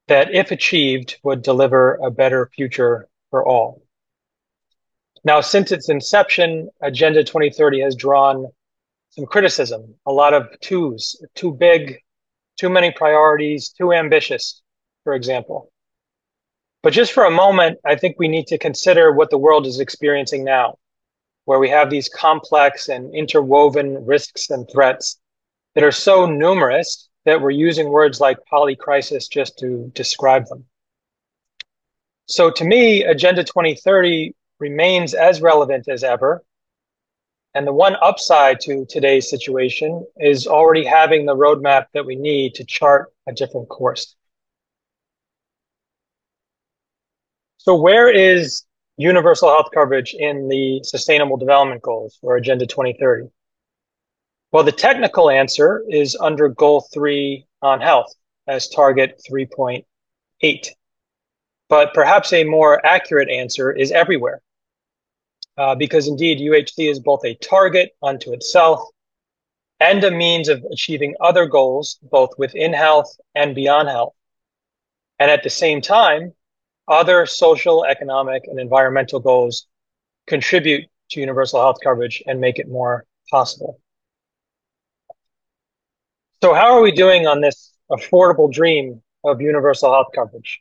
that, if achieved, would deliver a better future for all. Now, since its inception, Agenda 2030 has drawn some criticism, a lot of twos, too big, too many priorities, too ambitious, for example. But just for a moment, I think we need to consider what the world is experiencing now, where we have these complex and interwoven risks and threats that are so numerous that we're using words like polycrisis just to describe them. So to me, Agenda 2030 remains as relevant as ever. And the one upside to today's situation is already having the roadmap that we need to chart a different course. So where is universal health coverage in the sustainable development goals or Agenda 2030? Well, the technical answer is under goal three on health as target 3.8. But perhaps a more accurate answer is everywhere. Uh, because indeed, UHC is both a target unto itself and a means of achieving other goals, both within health and beyond health. And at the same time, other social, economic, and environmental goals contribute to universal health coverage and make it more possible. So, how are we doing on this affordable dream of universal health coverage?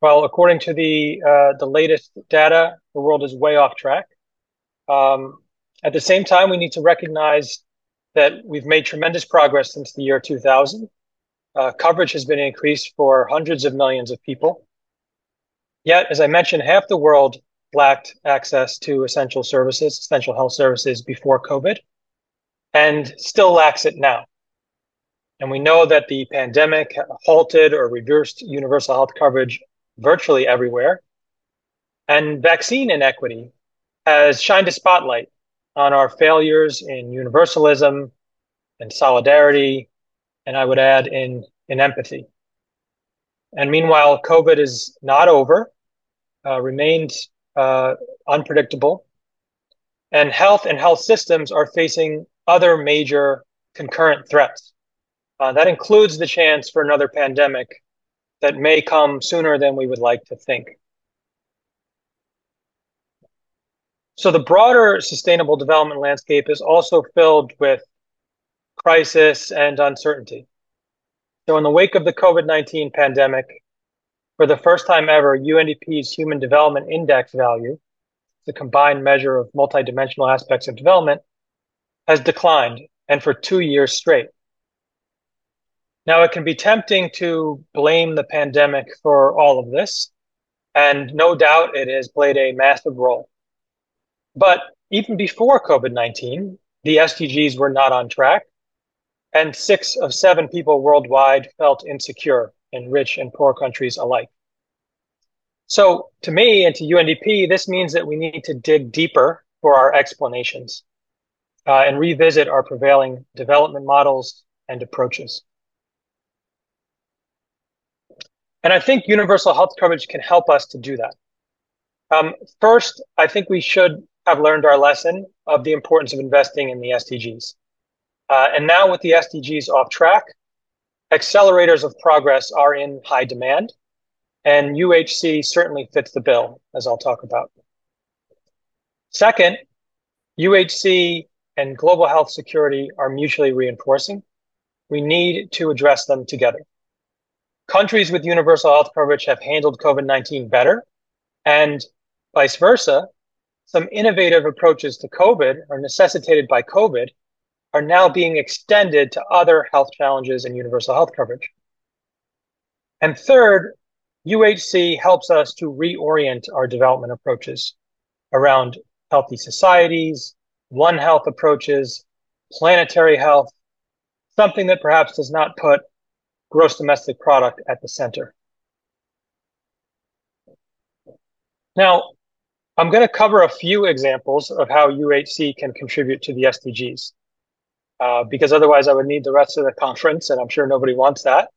Well, according to the uh, the latest data, the world is way off track. Um, At the same time, we need to recognize that we've made tremendous progress since the year 2000. Uh, coverage has been increased for hundreds of millions of people. Yet, as I mentioned, half the world lacked access to essential services, essential health services before COVID, and still lacks it now. And we know that the pandemic halted or reversed universal health coverage virtually everywhere. And vaccine inequity has shined a spotlight on our failures in universalism and solidarity, and I would add in, in empathy. And meanwhile, COVID is not over, uh, remained uh, unpredictable, and health and health systems are facing other major concurrent threats. Uh, that includes the chance for another pandemic that may come sooner than we would like to think. So the broader sustainable development landscape is also filled with crisis and uncertainty. So in the wake of the COVID-19 pandemic, for the first time ever, UNDP's Human Development Index value, the combined measure of multidimensional aspects of development, has declined and for two years straight. Now, it can be tempting to blame the pandemic for all of this, and no doubt it has played a massive role. But even before COVID 19, the SDGs were not on track, and six of seven people worldwide felt insecure in rich and poor countries alike. So, to me and to UNDP, this means that we need to dig deeper for our explanations uh, and revisit our prevailing development models and approaches. And I think universal health coverage can help us to do that. Um, first, I think we should have learned our lesson of the importance of investing in the SDGs. Uh, and now with the SDGs off track, accelerators of progress are in high demand, and UHC certainly fits the bill, as I'll talk about. Second, UHC and global health security are mutually reinforcing. We need to address them together. Countries with universal health coverage have handled COVID 19 better, and vice versa. Some innovative approaches to COVID are necessitated by COVID are now being extended to other health challenges and universal health coverage. And third, UHC helps us to reorient our development approaches around healthy societies, One Health approaches, planetary health, something that perhaps does not put gross domestic product at the center. Now, I'm going to cover a few examples of how UHC can contribute to the SDGs, uh, because otherwise I would need the rest of the conference, and I'm sure nobody wants that.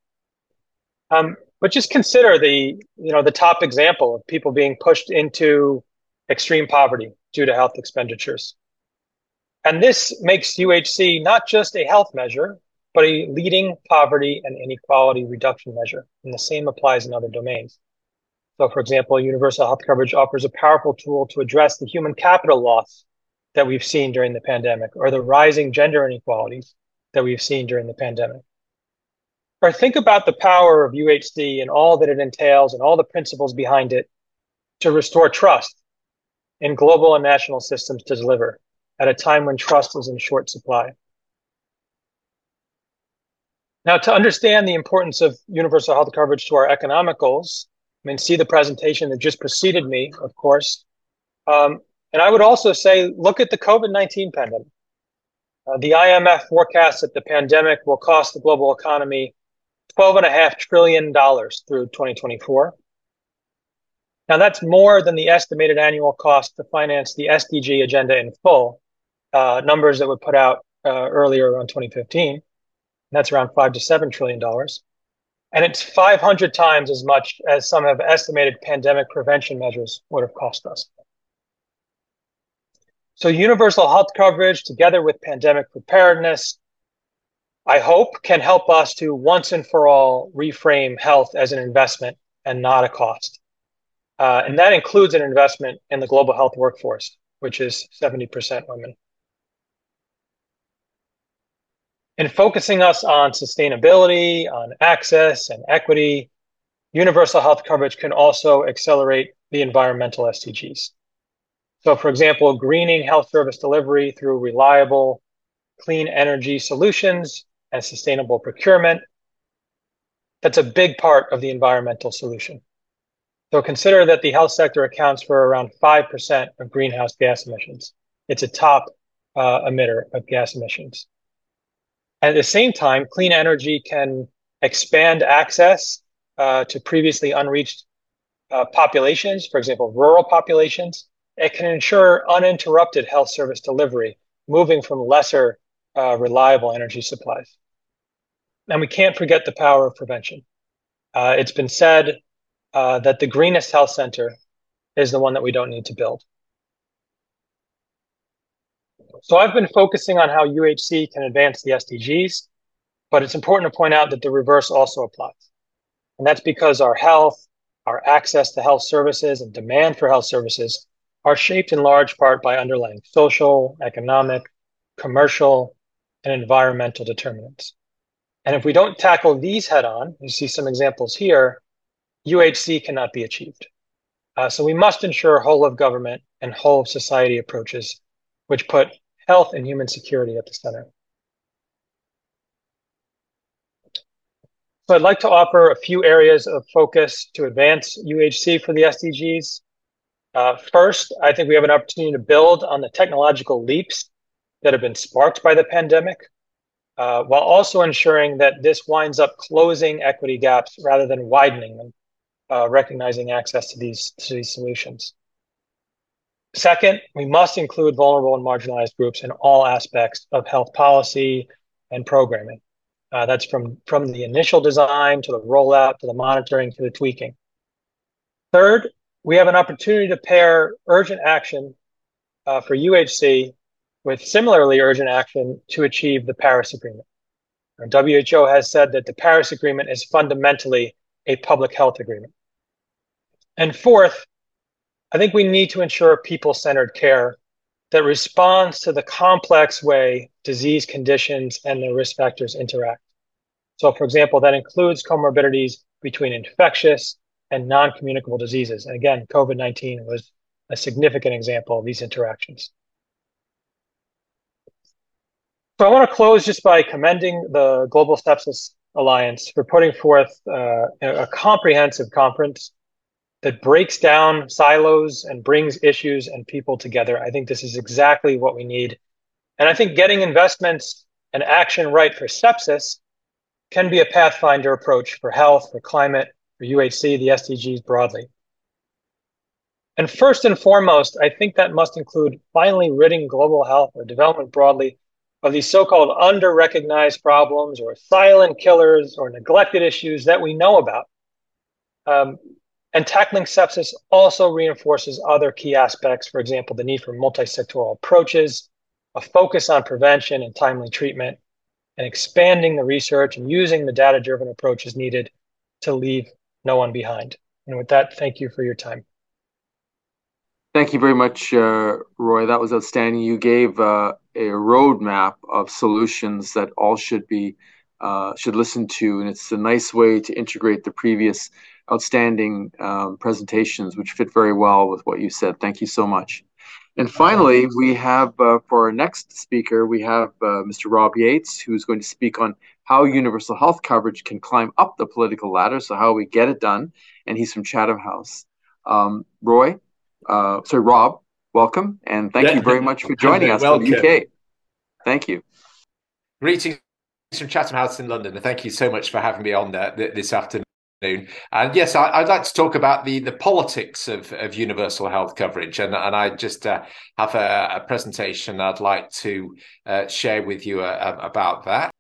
Um, but just consider the, you know, the top example of people being pushed into extreme poverty due to health expenditures. And this makes UHC not just a health measure, but a leading poverty and inequality reduction measure. And the same applies in other domains. So, for example, universal health coverage offers a powerful tool to address the human capital loss that we've seen during the pandemic or the rising gender inequalities that we've seen during the pandemic. Or think about the power of UHC and all that it entails and all the principles behind it to restore trust in global and national systems to deliver at a time when trust is in short supply. Now, to understand the importance of universal health coverage to our economic goals, I mean, see the presentation that just preceded me, of course. Um, and I would also say, look at the COVID 19 pandemic. Uh, the IMF forecasts that the pandemic will cost the global economy $12.5 trillion through 2024. Now, that's more than the estimated annual cost to finance the SDG agenda in full, uh, numbers that were put out uh, earlier around 2015. That's around five to seven trillion dollars. And it's 500 times as much as some have estimated pandemic prevention measures would have cost us. So universal health coverage together with pandemic preparedness, I hope can help us to once and for all reframe health as an investment and not a cost. Uh, and that includes an investment in the global health workforce, which is 70% women. In focusing us on sustainability, on access and equity, universal health coverage can also accelerate the environmental SDGs. So, for example, greening health service delivery through reliable, clean energy solutions and sustainable procurement. That's a big part of the environmental solution. So consider that the health sector accounts for around 5% of greenhouse gas emissions. It's a top uh, emitter of gas emissions. At the same time, clean energy can expand access uh, to previously unreached uh, populations, for example, rural populations. It can ensure uninterrupted health service delivery, moving from lesser uh, reliable energy supplies. And we can't forget the power of prevention. Uh, it's been said uh, that the greenest health center is the one that we don't need to build. So I've been focusing on how UHC can advance the SDGs, but it's important to point out that the reverse also applies. And that's because our health, our access to health services, and demand for health services are shaped in large part by underlying social, economic, commercial, and environmental determinants. And if we don't tackle these head on, you see some examples here, UHC cannot be achieved. Uh, so we must ensure whole of government and whole of society approaches, which put health and human security at the center. So I'd like to offer a few areas of focus to advance UHC for the SDGs. Uh, first, I think we have an opportunity to build on the technological leaps that have been sparked by the pandemic, uh, while also ensuring that this winds up closing equity gaps rather than widening them, uh, recognizing access to these, to these solutions. Second, we must include vulnerable and marginalized groups in all aspects of health policy and programming. Uh, that's from, from the initial design to the rollout to the monitoring to the tweaking. Third, we have an opportunity to pair urgent action uh, for UHC with similarly urgent action to achieve the Paris Agreement. WHO has said that the Paris Agreement is fundamentally a public health agreement. And fourth, I think we need to ensure people centered care that responds to the complex way disease conditions and their risk factors interact. So, for example, that includes comorbidities between infectious and non communicable diseases. And again, COVID 19 was a significant example of these interactions. So, I want to close just by commending the Global Sepsis Alliance for putting forth uh, a comprehensive conference that breaks down silos and brings issues and people together. I think this is exactly what we need. And I think getting investments and action right for sepsis can be a pathfinder approach for health, for climate, for UHC, the SDGs broadly. And first and foremost, I think that must include finally ridding global health or development broadly of these so-called under-recognized problems or silent killers or neglected issues that we know about. Um, and tackling sepsis also reinforces other key aspects, for example, the need for multi-sectoral approaches, a focus on prevention and timely treatment, and expanding the research and using the data-driven approaches needed to leave no one behind. And with that, thank you for your time. Thank you very much, uh, Roy. That was outstanding. You gave uh, a roadmap of solutions that all should be uh, should listen to, and it's a nice way to integrate the previous outstanding um, presentations, which fit very well with what you said. Thank you so much. And finally, we have uh, for our next speaker, we have uh, Mr. Rob Yates, who's going to speak on how universal health coverage can climb up the political ladder, so how we get it done. And he's from Chatham House. Um, Roy, uh, sorry, Rob, welcome, and thank yeah. you very much for joining us from the UK. Thank you. Greetings from Chatham House in London, and thank you so much for having me on there this afternoon. And yes, I, would like to talk about the, the politics of, of universal health coverage. And, and I just uh, have a, a, presentation I'd like to uh, share with you uh, about that.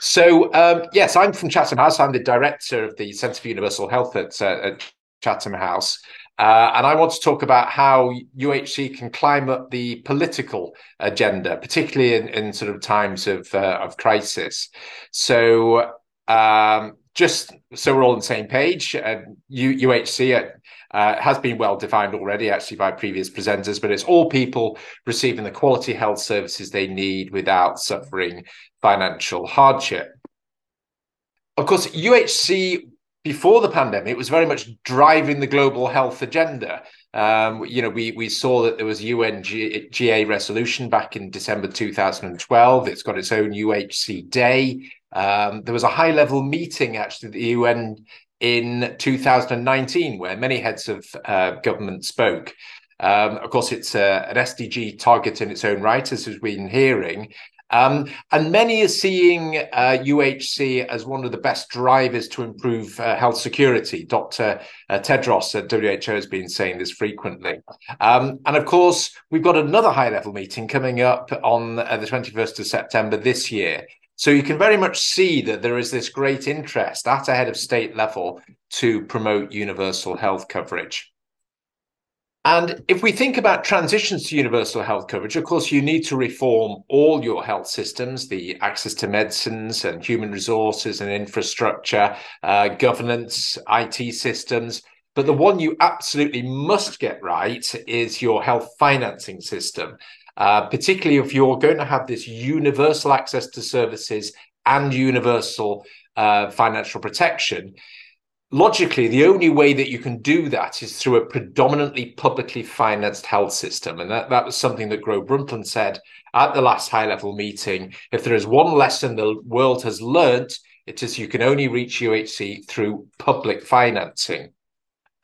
So, um, yes, I'm from Chatham House. I'm the director of the Centre for Universal Health at, uh, at Chatham House. Uh, and I want to talk about how UHC can climb up the political agenda, particularly in, in sort of times of, uh, of crisis. So, um, just so we're all on the same page, uh, UHC uh, has been well defined already, actually, by previous presenters, but it's all people receiving the quality health services they need without suffering financial hardship. Of course, UHC before the pandemic was very much driving the global health agenda. Um, you know, we we saw that there was UNGA resolution back in December 2012. It's got its own UHC day. Um, there was a high level meeting actually at the UN in 2019 where many heads of uh, government spoke. Um, of course, it's a, an SDG target in its own right, as we've been hearing. Um, and many are seeing uh, UHC as one of the best drivers to improve uh, health security. Dr. Uh, Tedros at WHO has been saying this frequently. Um, and of course, we've got another high level meeting coming up on uh, the 21st of September this year. So you can very much see that there is this great interest at a head of state level to promote universal health coverage. And if we think about transitions to universal health coverage, of course, you need to reform all your health systems, the access to medicines and human resources and infrastructure, uh, governance, IT systems. But the one you absolutely must get right is your health financing system, uh, particularly if you're going to have this universal access to services and universal uh, financial protection logically, the only way that you can do that is through a predominantly publicly financed health system. And that, that was something that Gro Brundtland said at the last high level meeting. If there is one lesson the world has learned, it is you can only reach UHC through public financing.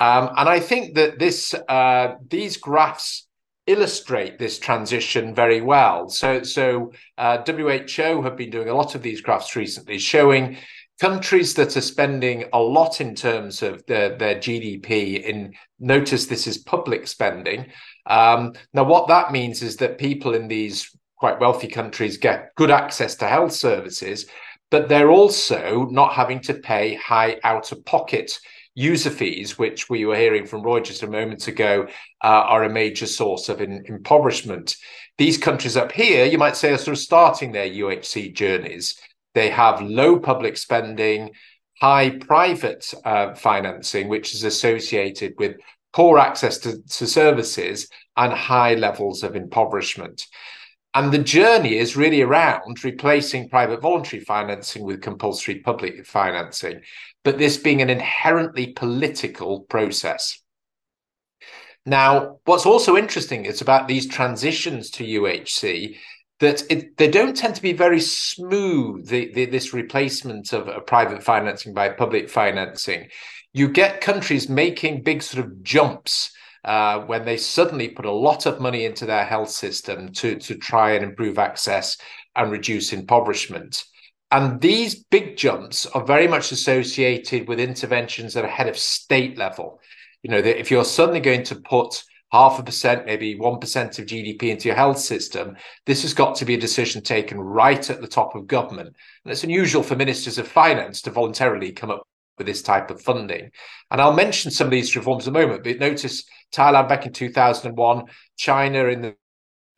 Um, and I think that this uh, these graphs illustrate this transition very well. So, so uh, WHO have been doing a lot of these graphs recently, showing countries that are spending a lot in terms of their, their GDP in notice this is public spending. Um, now, what that means is that people in these quite wealthy countries get good access to health services, but they're also not having to pay high out of pocket user fees, which we were hearing from Roy just a moment ago, uh, are a major source of in, impoverishment. These countries up here, you might say, are sort of starting their UHC journeys. They have low public spending, high private uh, financing, which is associated with poor access to, to services and high levels of impoverishment. And the journey is really around replacing private voluntary financing with compulsory public financing, but this being an inherently political process. Now, what's also interesting is about these transitions to UHC that it, they don't tend to be very smooth, the, the, this replacement of, private financing by public financing. You get countries making big sort of jumps uh, when they suddenly put a lot of money into their health system to, to try and improve access and reduce impoverishment. And these big jumps are very much associated with interventions at a head of state level. You know, that if you're suddenly going to put half a percent, maybe 1% of GDP into your health system, this has got to be a decision taken right at the top of government. And it's unusual for ministers of finance to voluntarily come up with this type of funding. And I'll mention some of these reforms in a moment, but notice Thailand back in 2001, China in the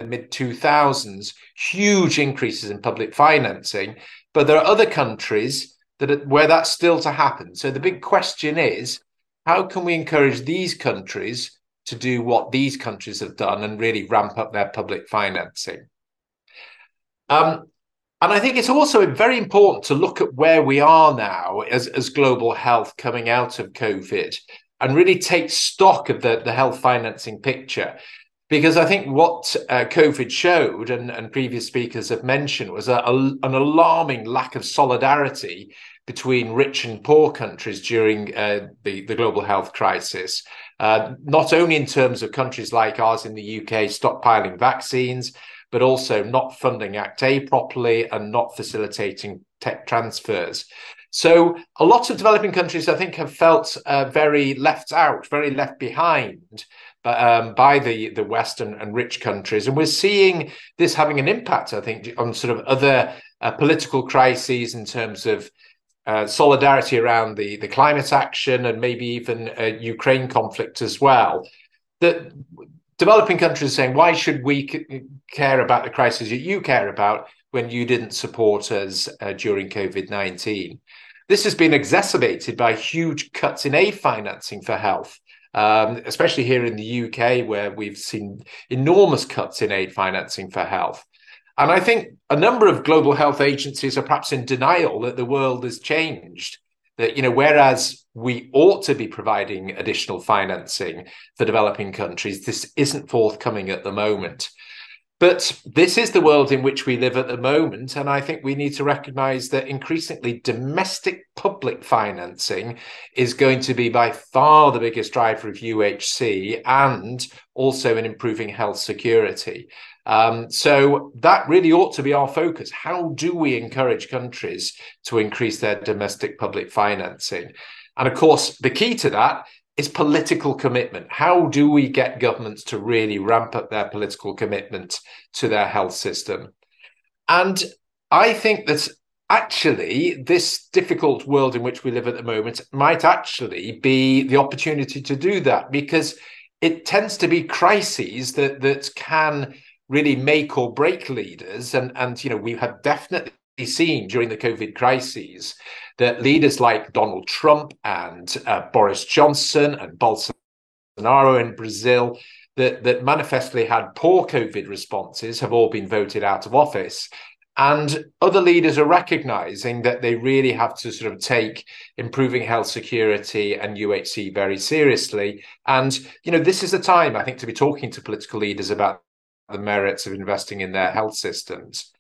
mid 2000s, huge increases in public financing. But there are other countries that where that's still to happen. So the big question is, how can we encourage these countries to do what these countries have done and really ramp up their public financing. Um, and I think it's also very important to look at where we are now as, as global health coming out of COVID and really take stock of the, the health financing picture. Because I think what uh, COVID showed, and, and previous speakers have mentioned, was a, a, an alarming lack of solidarity between rich and poor countries during uh, the, the global health crisis. Uh, not only in terms of countries like ours in the UK stockpiling vaccines, but also not funding ACT-A properly and not facilitating tech transfers. So, a lot of developing countries, I think, have felt uh, very left out, very left behind um, by the, the Western and rich countries. And we're seeing this having an impact, I think, on sort of other uh, political crises in terms of uh, solidarity around the, the climate action and maybe even Ukraine conflict as well. That developing countries are saying, why should we c- care about the crisis that you care about when you didn't support us uh, during COVID 19? This has been exacerbated by huge cuts in aid financing for health. Um, especially here in the UK, where we've seen enormous cuts in aid financing for health. And I think a number of global health agencies are perhaps in denial that the world has changed. that, you know, whereas we ought to be providing additional financing for developing countries, this isn't forthcoming at the moment. But this is the world in which we live at the moment. And I think we need to recognize that increasingly domestic public financing is going to be by far the biggest driver of UHC and also in improving health security. Um, so that really ought to be our focus. How do we encourage countries to increase their domestic public financing? And of course, the key to that is political commitment. How do we get governments to really ramp up their political commitment to their health system? And I think that actually this difficult world in which we live at the moment might actually be the opportunity to do that because it tends to be crises that that can really make or break leaders and and you know we have definitely seen during the covid crises that leaders like Donald Trump and uh, Boris Johnson and Bolsonaro in Brazil that, that manifestly had poor COVID responses have all been voted out of office. And other leaders are recognizing that they really have to sort of take improving health security and UHC very seriously. And, you know, this is a time, I think, to be talking to political leaders about the merits of investing in their health systems.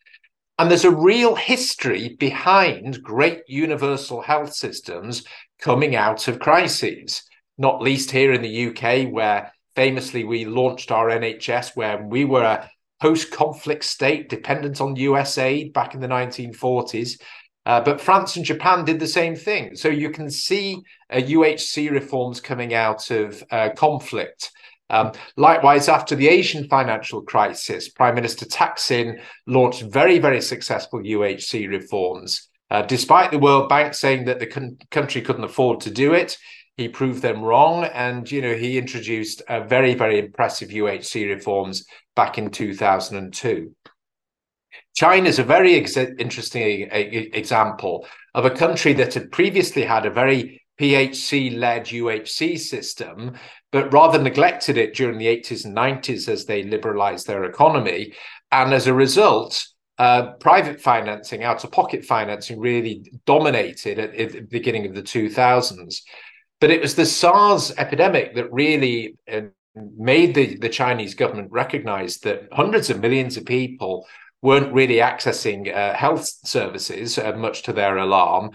And there's a real history behind great universal health systems coming out of crises, not least here in the UK, where famously we launched our NHS when we were a post conflict state dependent on US aid back in the 1940s. Uh, but France and Japan did the same thing. So you can see uh, UHC reforms coming out of uh, conflict. Um, likewise, after the Asian financial crisis, Prime Minister Thaksin launched very, very successful UHC reforms. Uh, despite the World Bank saying that the con- country couldn't afford to do it, he proved them wrong, and you know he introduced a very, very impressive UHC reforms back in 2002. China is a very ex- interesting example of a country that had previously had a very PHC led UHC system, but rather neglected it during the 80s and 90s as they liberalized their economy. And as a result, uh, private financing, out of pocket financing, really dominated at, at, the beginning of the 2000s. But it was the SARS epidemic that really uh, made the, the Chinese government recognize that hundreds of millions of people weren't really accessing uh, health services, uh, much to their alarm.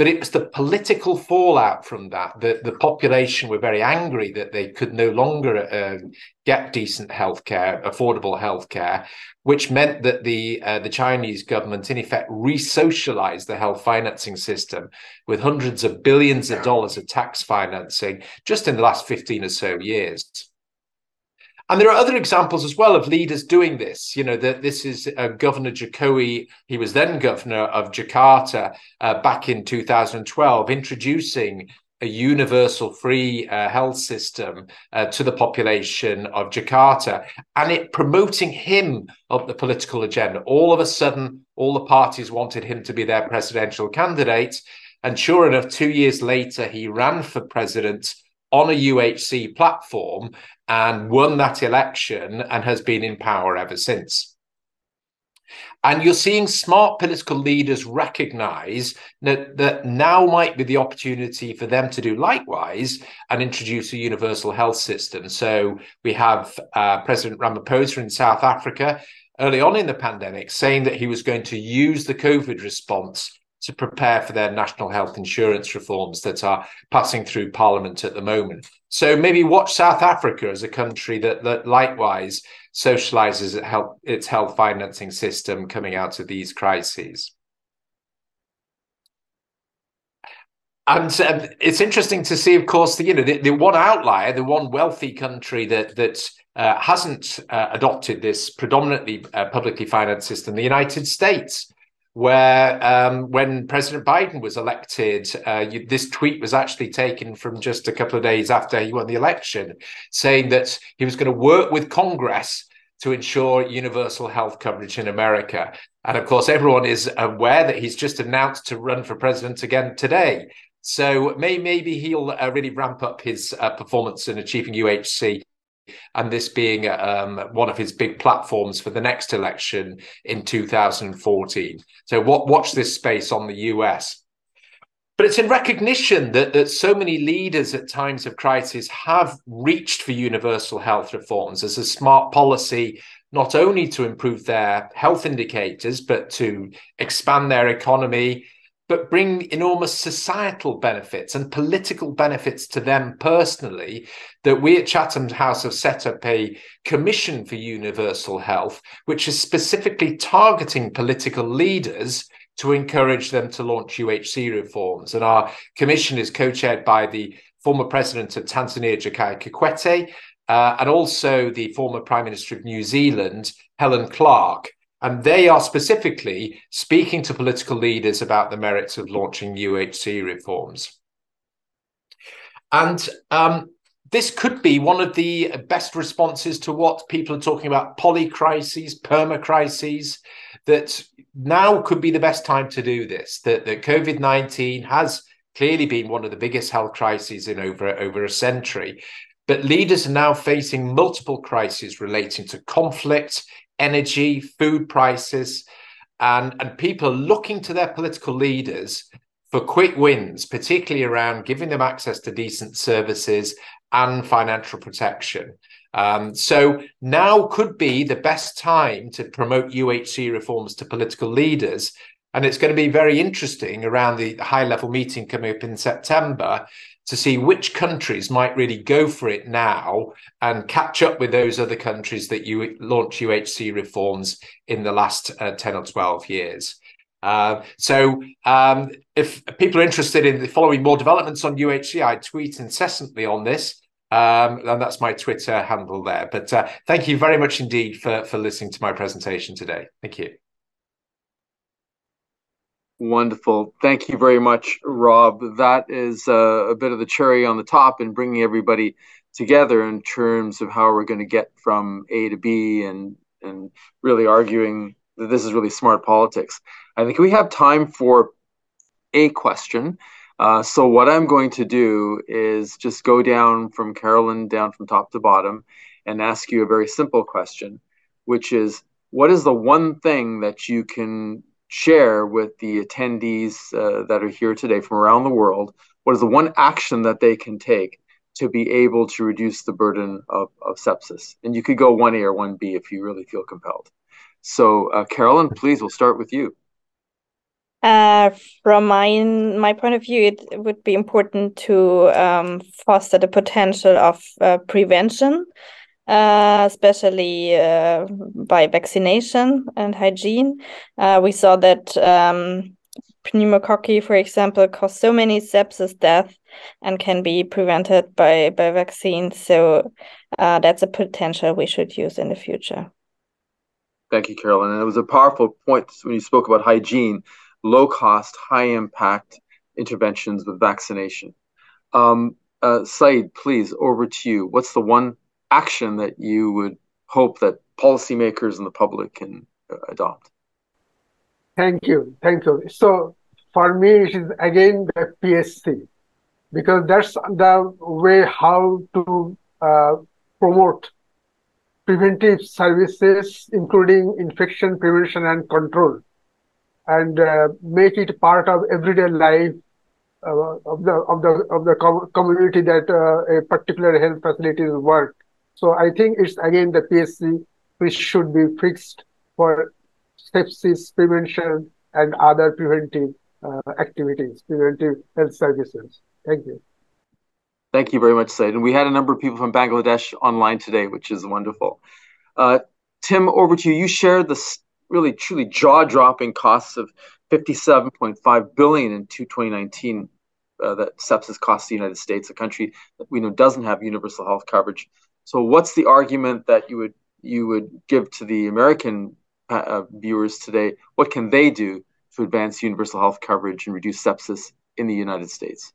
But it was the political fallout from that that the population were very angry that they could no longer uh, get decent healthcare, affordable healthcare, which meant that the uh, the Chinese government, in effect, re-socialized the health financing system with hundreds of billions of dollars of tax financing just in the last fifteen or so years. And there are other examples as well of leaders doing this. You know, that this is uh, Governor Jokowi. He was then governor of Jakarta uh, back in 2012, introducing a universal free uh, health system uh, to the population of Jakarta and it promoting him up the political agenda. All of a sudden, all the parties wanted him to be their presidential candidate. And sure enough, two years later, he ran for president on a UHC platform and won that election and has been in power ever since. And you're seeing smart political leaders recognize that, that now might be the opportunity for them to do likewise and introduce a universal health system. So we have uh, President Ramaphosa in South Africa early on in the pandemic saying that he was going to use the COVID response to prepare for their national health insurance reforms that are passing through Parliament at the moment. So maybe watch South Africa as a country that, that likewise socializes its health, its health financing system coming out of these crises. And uh, it's interesting to see, of course, the you know the, the one outlier, the one wealthy country that that uh, hasn't uh, adopted this predominantly uh, publicly financed system, the United States where um, when President Biden was elected, uh, you, this tweet was actually taken from just a couple of days after he won the election, saying that he was going to work with Congress to ensure universal health coverage in America. And of course, everyone is aware that he's just announced to run for president again today. So may, maybe he'll uh, really ramp up his uh, performance in achieving UHC and this being um, one of his big platforms for the next election in 2014. So, watch this space on the US. but it's in recognition that, that so many leaders at times of crisis have reached for universal health reforms as a smart policy, not only to improve their health indicators, but to expand their economy, but bring enormous societal benefits and political benefits to them personally. That we at Chatham House have set up a commission for universal health, which is specifically targeting political leaders to encourage them to launch UHC reforms. And our commission is co chaired by the former president of Tanzania, Jakaya Kikwete, uh, and also the former Prime Minister of New Zealand, Helen Clark. And they are specifically speaking to political leaders about the merits of launching UHC reforms. And um, this could be one of the best responses to what people are talking about polycrises, permacrises, that now could be the best time to do this. That, that COVID 19 has clearly been one of the biggest health crises in over, over a century. But leaders are now facing multiple crises relating to conflict, energy, food prices, and, and people looking to their political leaders for quick wins, particularly around giving them access to decent services and financial protection. Um, so now could be the best time to promote UHC reforms to political leaders. And it's going to be very interesting around the high level meeting coming up in September to see which countries might really go for it now and catch up with those other countries that you launch UHC reforms in the last uh, 10 or 12 years. Uh, so, um, if people are interested in following more developments on UHC, I tweet incessantly on this. Um, and that's my Twitter handle there. But uh, thank you very much indeed for, for listening to my presentation today. Thank you. Wonderful. Thank you very much, Rob. That is uh, a bit of the cherry on the top in bringing everybody together in terms of how we're going to get from A to B and, and really arguing that this is really smart politics. I think we have time for a question. Uh, so what I'm going to do is just go down from Carolin down from top to bottom and ask you a very simple question, which is what is the one thing that you can share with the attendees uh, that are here today from around the world? What is the one action that they can take to be able to reduce the burden of, of sepsis? And you could go 1A or 1B if you really feel compelled. So, uh, Carolin, please, we'll start with you. Uh, from my my point of view, it, would be important to um, foster the potential of uh, prevention, uh, especially uh, by vaccination and hygiene. Uh, we saw that um, pneumococci, for example, cause so many sepsis deaths and can be prevented by by vaccines. So uh, that's a potential we should use in the future. Thank you, Carolin. And it was a powerful point when you spoke about hygiene low cost, high impact interventions with vaccination. Um, uh, Syed, please, over to you. What's the one action that you would hope that policymakers and the public can uh, adopt? Thank you. Thank you. So, for me, it is again the PHC because that's the way how to uh, promote preventive services, including infection prevention and control and uh, make it part of everyday life uh, of the of the of the com- community that uh, a particular health facility is work. So I think it's again the PHC which should be fixed for sepsis prevention and other preventive uh, activities, preventive health services. Thank you. Thank you very much, Syed. And we had a number of people from Bangladesh online today, which is wonderful. Uh, Tim, over to you. You shared the really truly jaw-dropping costs of 57.5 billion in 2019 uh, that sepsis costs the United States, a country that we know doesn't have universal health coverage. So, what's the argument that you would you would give to the American uh, uh viewers today? What can they do to advance universal health coverage and reduce sepsis in the United States?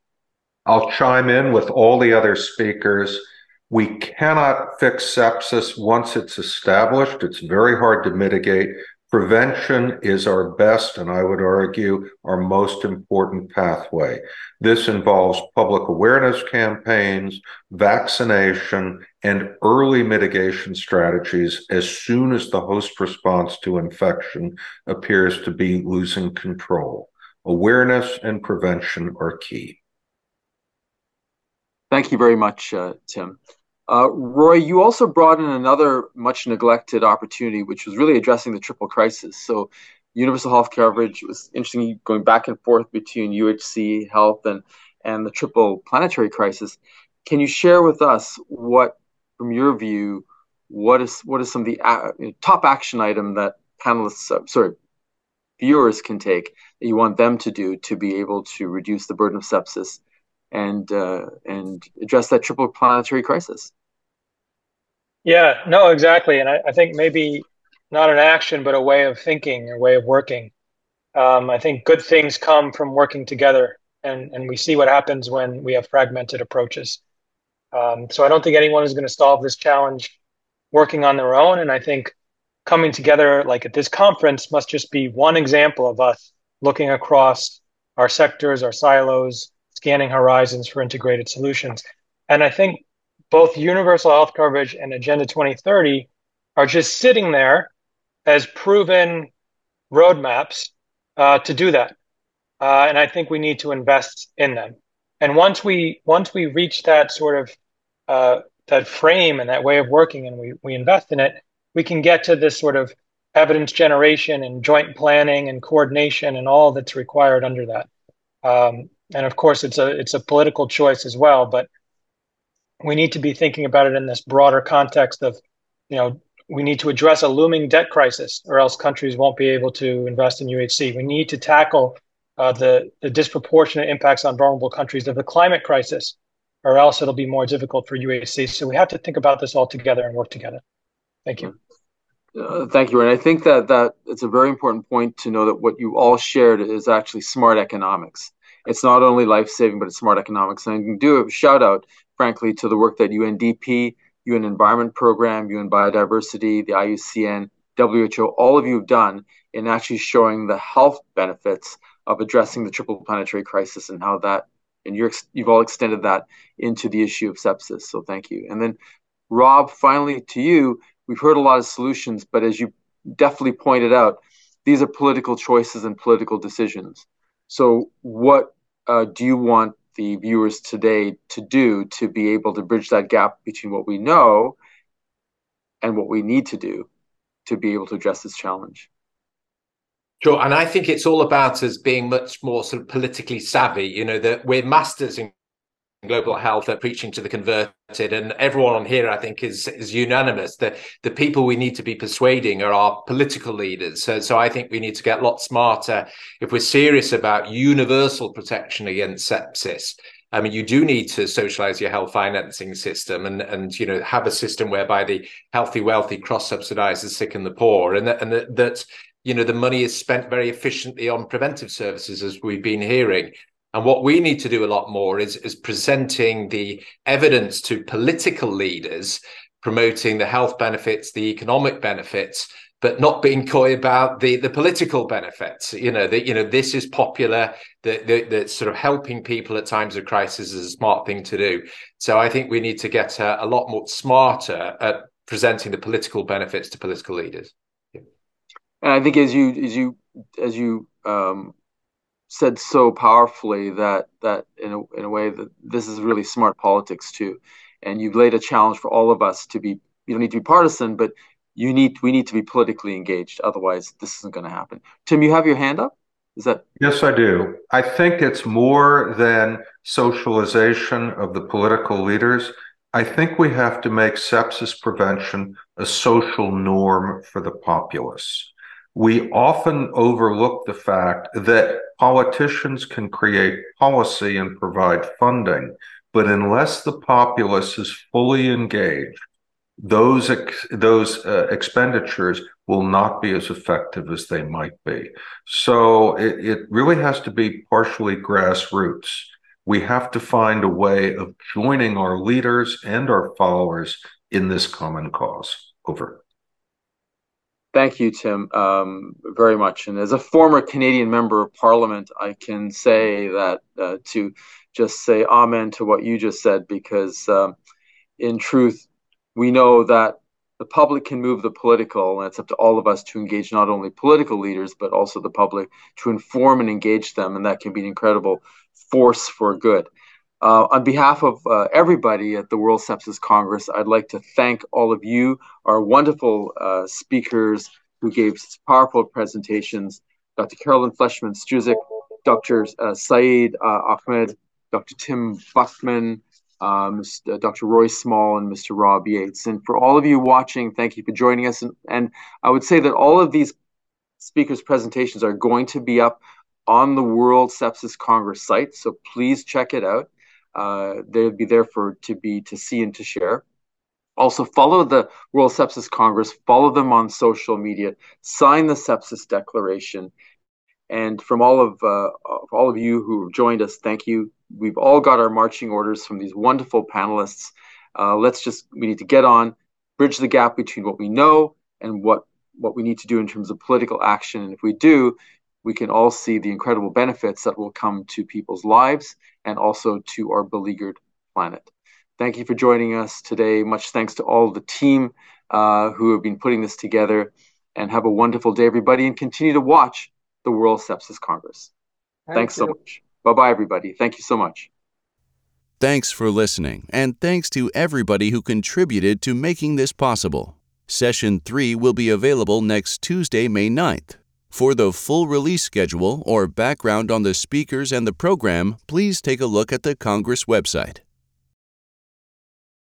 I'll chime in with all the other speakers. We cannot fix sepsis once it's established. It's very hard to mitigate. Prevention is our best, and I would argue our most important pathway. This involves public awareness campaigns, vaccination, and early mitigation strategies as soon as the host response to infection appears to be losing control. Awareness and prevention are key. Thank you very much, uh, Tim. Uh, Roy, you also brought in another much neglected opportunity, which was really addressing the triple crisis. So, universal health coverage was interesting going back and forth between UHC health and and the triple planetary crisis. Can you share with us what, from your view, what is what is some of the uh, top action item that panelists, uh, sorry, viewers can take that you want them to do to be able to reduce the burden of sepsis and uh, and address that triple planetary crisis. Yeah, no, exactly, and I, I, think maybe not an action, but a way of thinking, a way of working. Um, I think good things come from working together, and and we see what happens when we have fragmented approaches. Um, so I don't think anyone is going to solve this challenge working on their own, and I think coming together like at this conference must just be one example of us looking across our sectors, our silos, scanning horizons for integrated solutions. And I think both universal health coverage and Agenda 2030 are just sitting there as proven roadmaps uh, to do that. Uh, and I think we need to invest in them. And once we once we reach that sort of uh, that frame and that way of working, and we we invest in it, we can get to this sort of evidence generation and joint planning and coordination and all that's required under that. Um, and of course, it's a it's a political choice as well. But we need to be thinking about it in this broader context of, you know, we need to address a looming debt crisis, or else countries won't be able to invest in UHC. We need to tackle uh, the the disproportionate impacts on vulnerable countries of the climate crisis, or else it'll be more difficult for UHC. So we have to think about this all together and work together. Thank you. Uh, thank you, and I think that that it's a very important point to know that what you all shared is actually smart economics it's not only life saving, but it's smart economics. And I can do a shout out, frankly, to the work that UNDP, UN Environment Program, UN Biodiversity, the IUCN, WHO, all of you have done in actually showing the health benefits of addressing the triple planetary crisis and how that, and you're, you've all extended that into the issue of sepsis. So thank you. And then, Rob, finally to you, we've heard a lot of solutions, but as you definitely pointed out, these are political choices and political decisions. So, what uh, do you want the viewers today to do to be able to bridge that gap between what we know and what we need to do to be able to address this challenge? Sure, and I think it's all about us being much more sort of politically savvy. You know that we're masters in global health are preaching to the converted. And everyone on here i think is is unanimous that the people we need to be persuading are our political leaders. So, so i think we need to get a lot smarter if we're serious about universal protection against sepsis. I mean, you do need to socialize your health financing system and, and you know, have a system whereby the healthy, wealthy cross subsidize the sick and the poor, and that, and that, that you know the money is spent very efficiently on preventive services, as we've been hearing. And what we need to do a lot more is, is presenting the evidence to political leaders, promoting the health benefits, the economic benefits, but not being coy about the the political benefits. You know that you know this is popular. That that sort of helping people at times of crisis is a smart thing to do. So I think we need to get a, a lot more smarter at presenting the political benefits to political leaders. And I think as you as you as you um, said so powerfully that that in a, in a way that this is really smart politics too. And you've laid a challenge for all of us to be you don't need to be partisan but you need we need to be politically engaged. Otherwise this isn't going to happen. Tim you have your hand up? Is that? Yes i do. I think it's more than socialization of the political leaders. I think we have to make sepsis prevention a social norm for the populace we often overlook the fact that politicians can create policy and provide funding, but unless the populace is fully engaged, those ex- those uh, expenditures will not be as effective as they might be. So it, it really has to be partially grassroots. We have to find a way of joining our leaders and our followers in this common cause. Over. Thank you, Tim, um, very much. And as a former Canadian member of Parliament, I can say that uh, to just say amen to what you just said, because um, in truth, we know that the public can move the political, and it's up to all of us to engage not only political leaders, but also the public to inform and engage them. And that can be an incredible force for good. Uh, on behalf of uh, everybody at the World Sepsis Congress, I'd like to thank all of you, our wonderful uh, speakers who gave powerful presentations Dr. Carolin Fleischmann-Struzek, Dr. Uh, Syed uh, Ahmed, Dr. Tim Buchman, um, uh, Dr. Roy Small and Mr. Rob Yates. And for all of you watching, thank you for joining us. And, and I would say that all of these speakers' presentations are going to be up on the World Sepsis Congress site, so please check it out. Uh, they'll be there for to be to see and to share. Also, follow the World Sepsis Congress. Follow them on social media. Sign the Sepsis Declaration. And from all of, uh, all of you who have joined us, thank you we've all got our marching orders from these wonderful panelists. Uh, let's just we need to get on, bridge the gap between what we know and what what we need to do in terms of political action. And if we do, we can all see the incredible benefits that will come to people's lives and also to our beleaguered planet. Thank you for joining us today. Much thanks to all the team uh, who have been putting this together. And have a wonderful day, everybody, and continue to watch the World Sepsis Congress. Thank Thanks you. so much. Bye bye, everybody. Thank you so much. Thanks for listening, and thanks to everybody who contributed to making this possible. Session 3 will be available next Tuesday, May 9th. For the full release schedule or background on the speakers and the program, please take a look at the Congress website.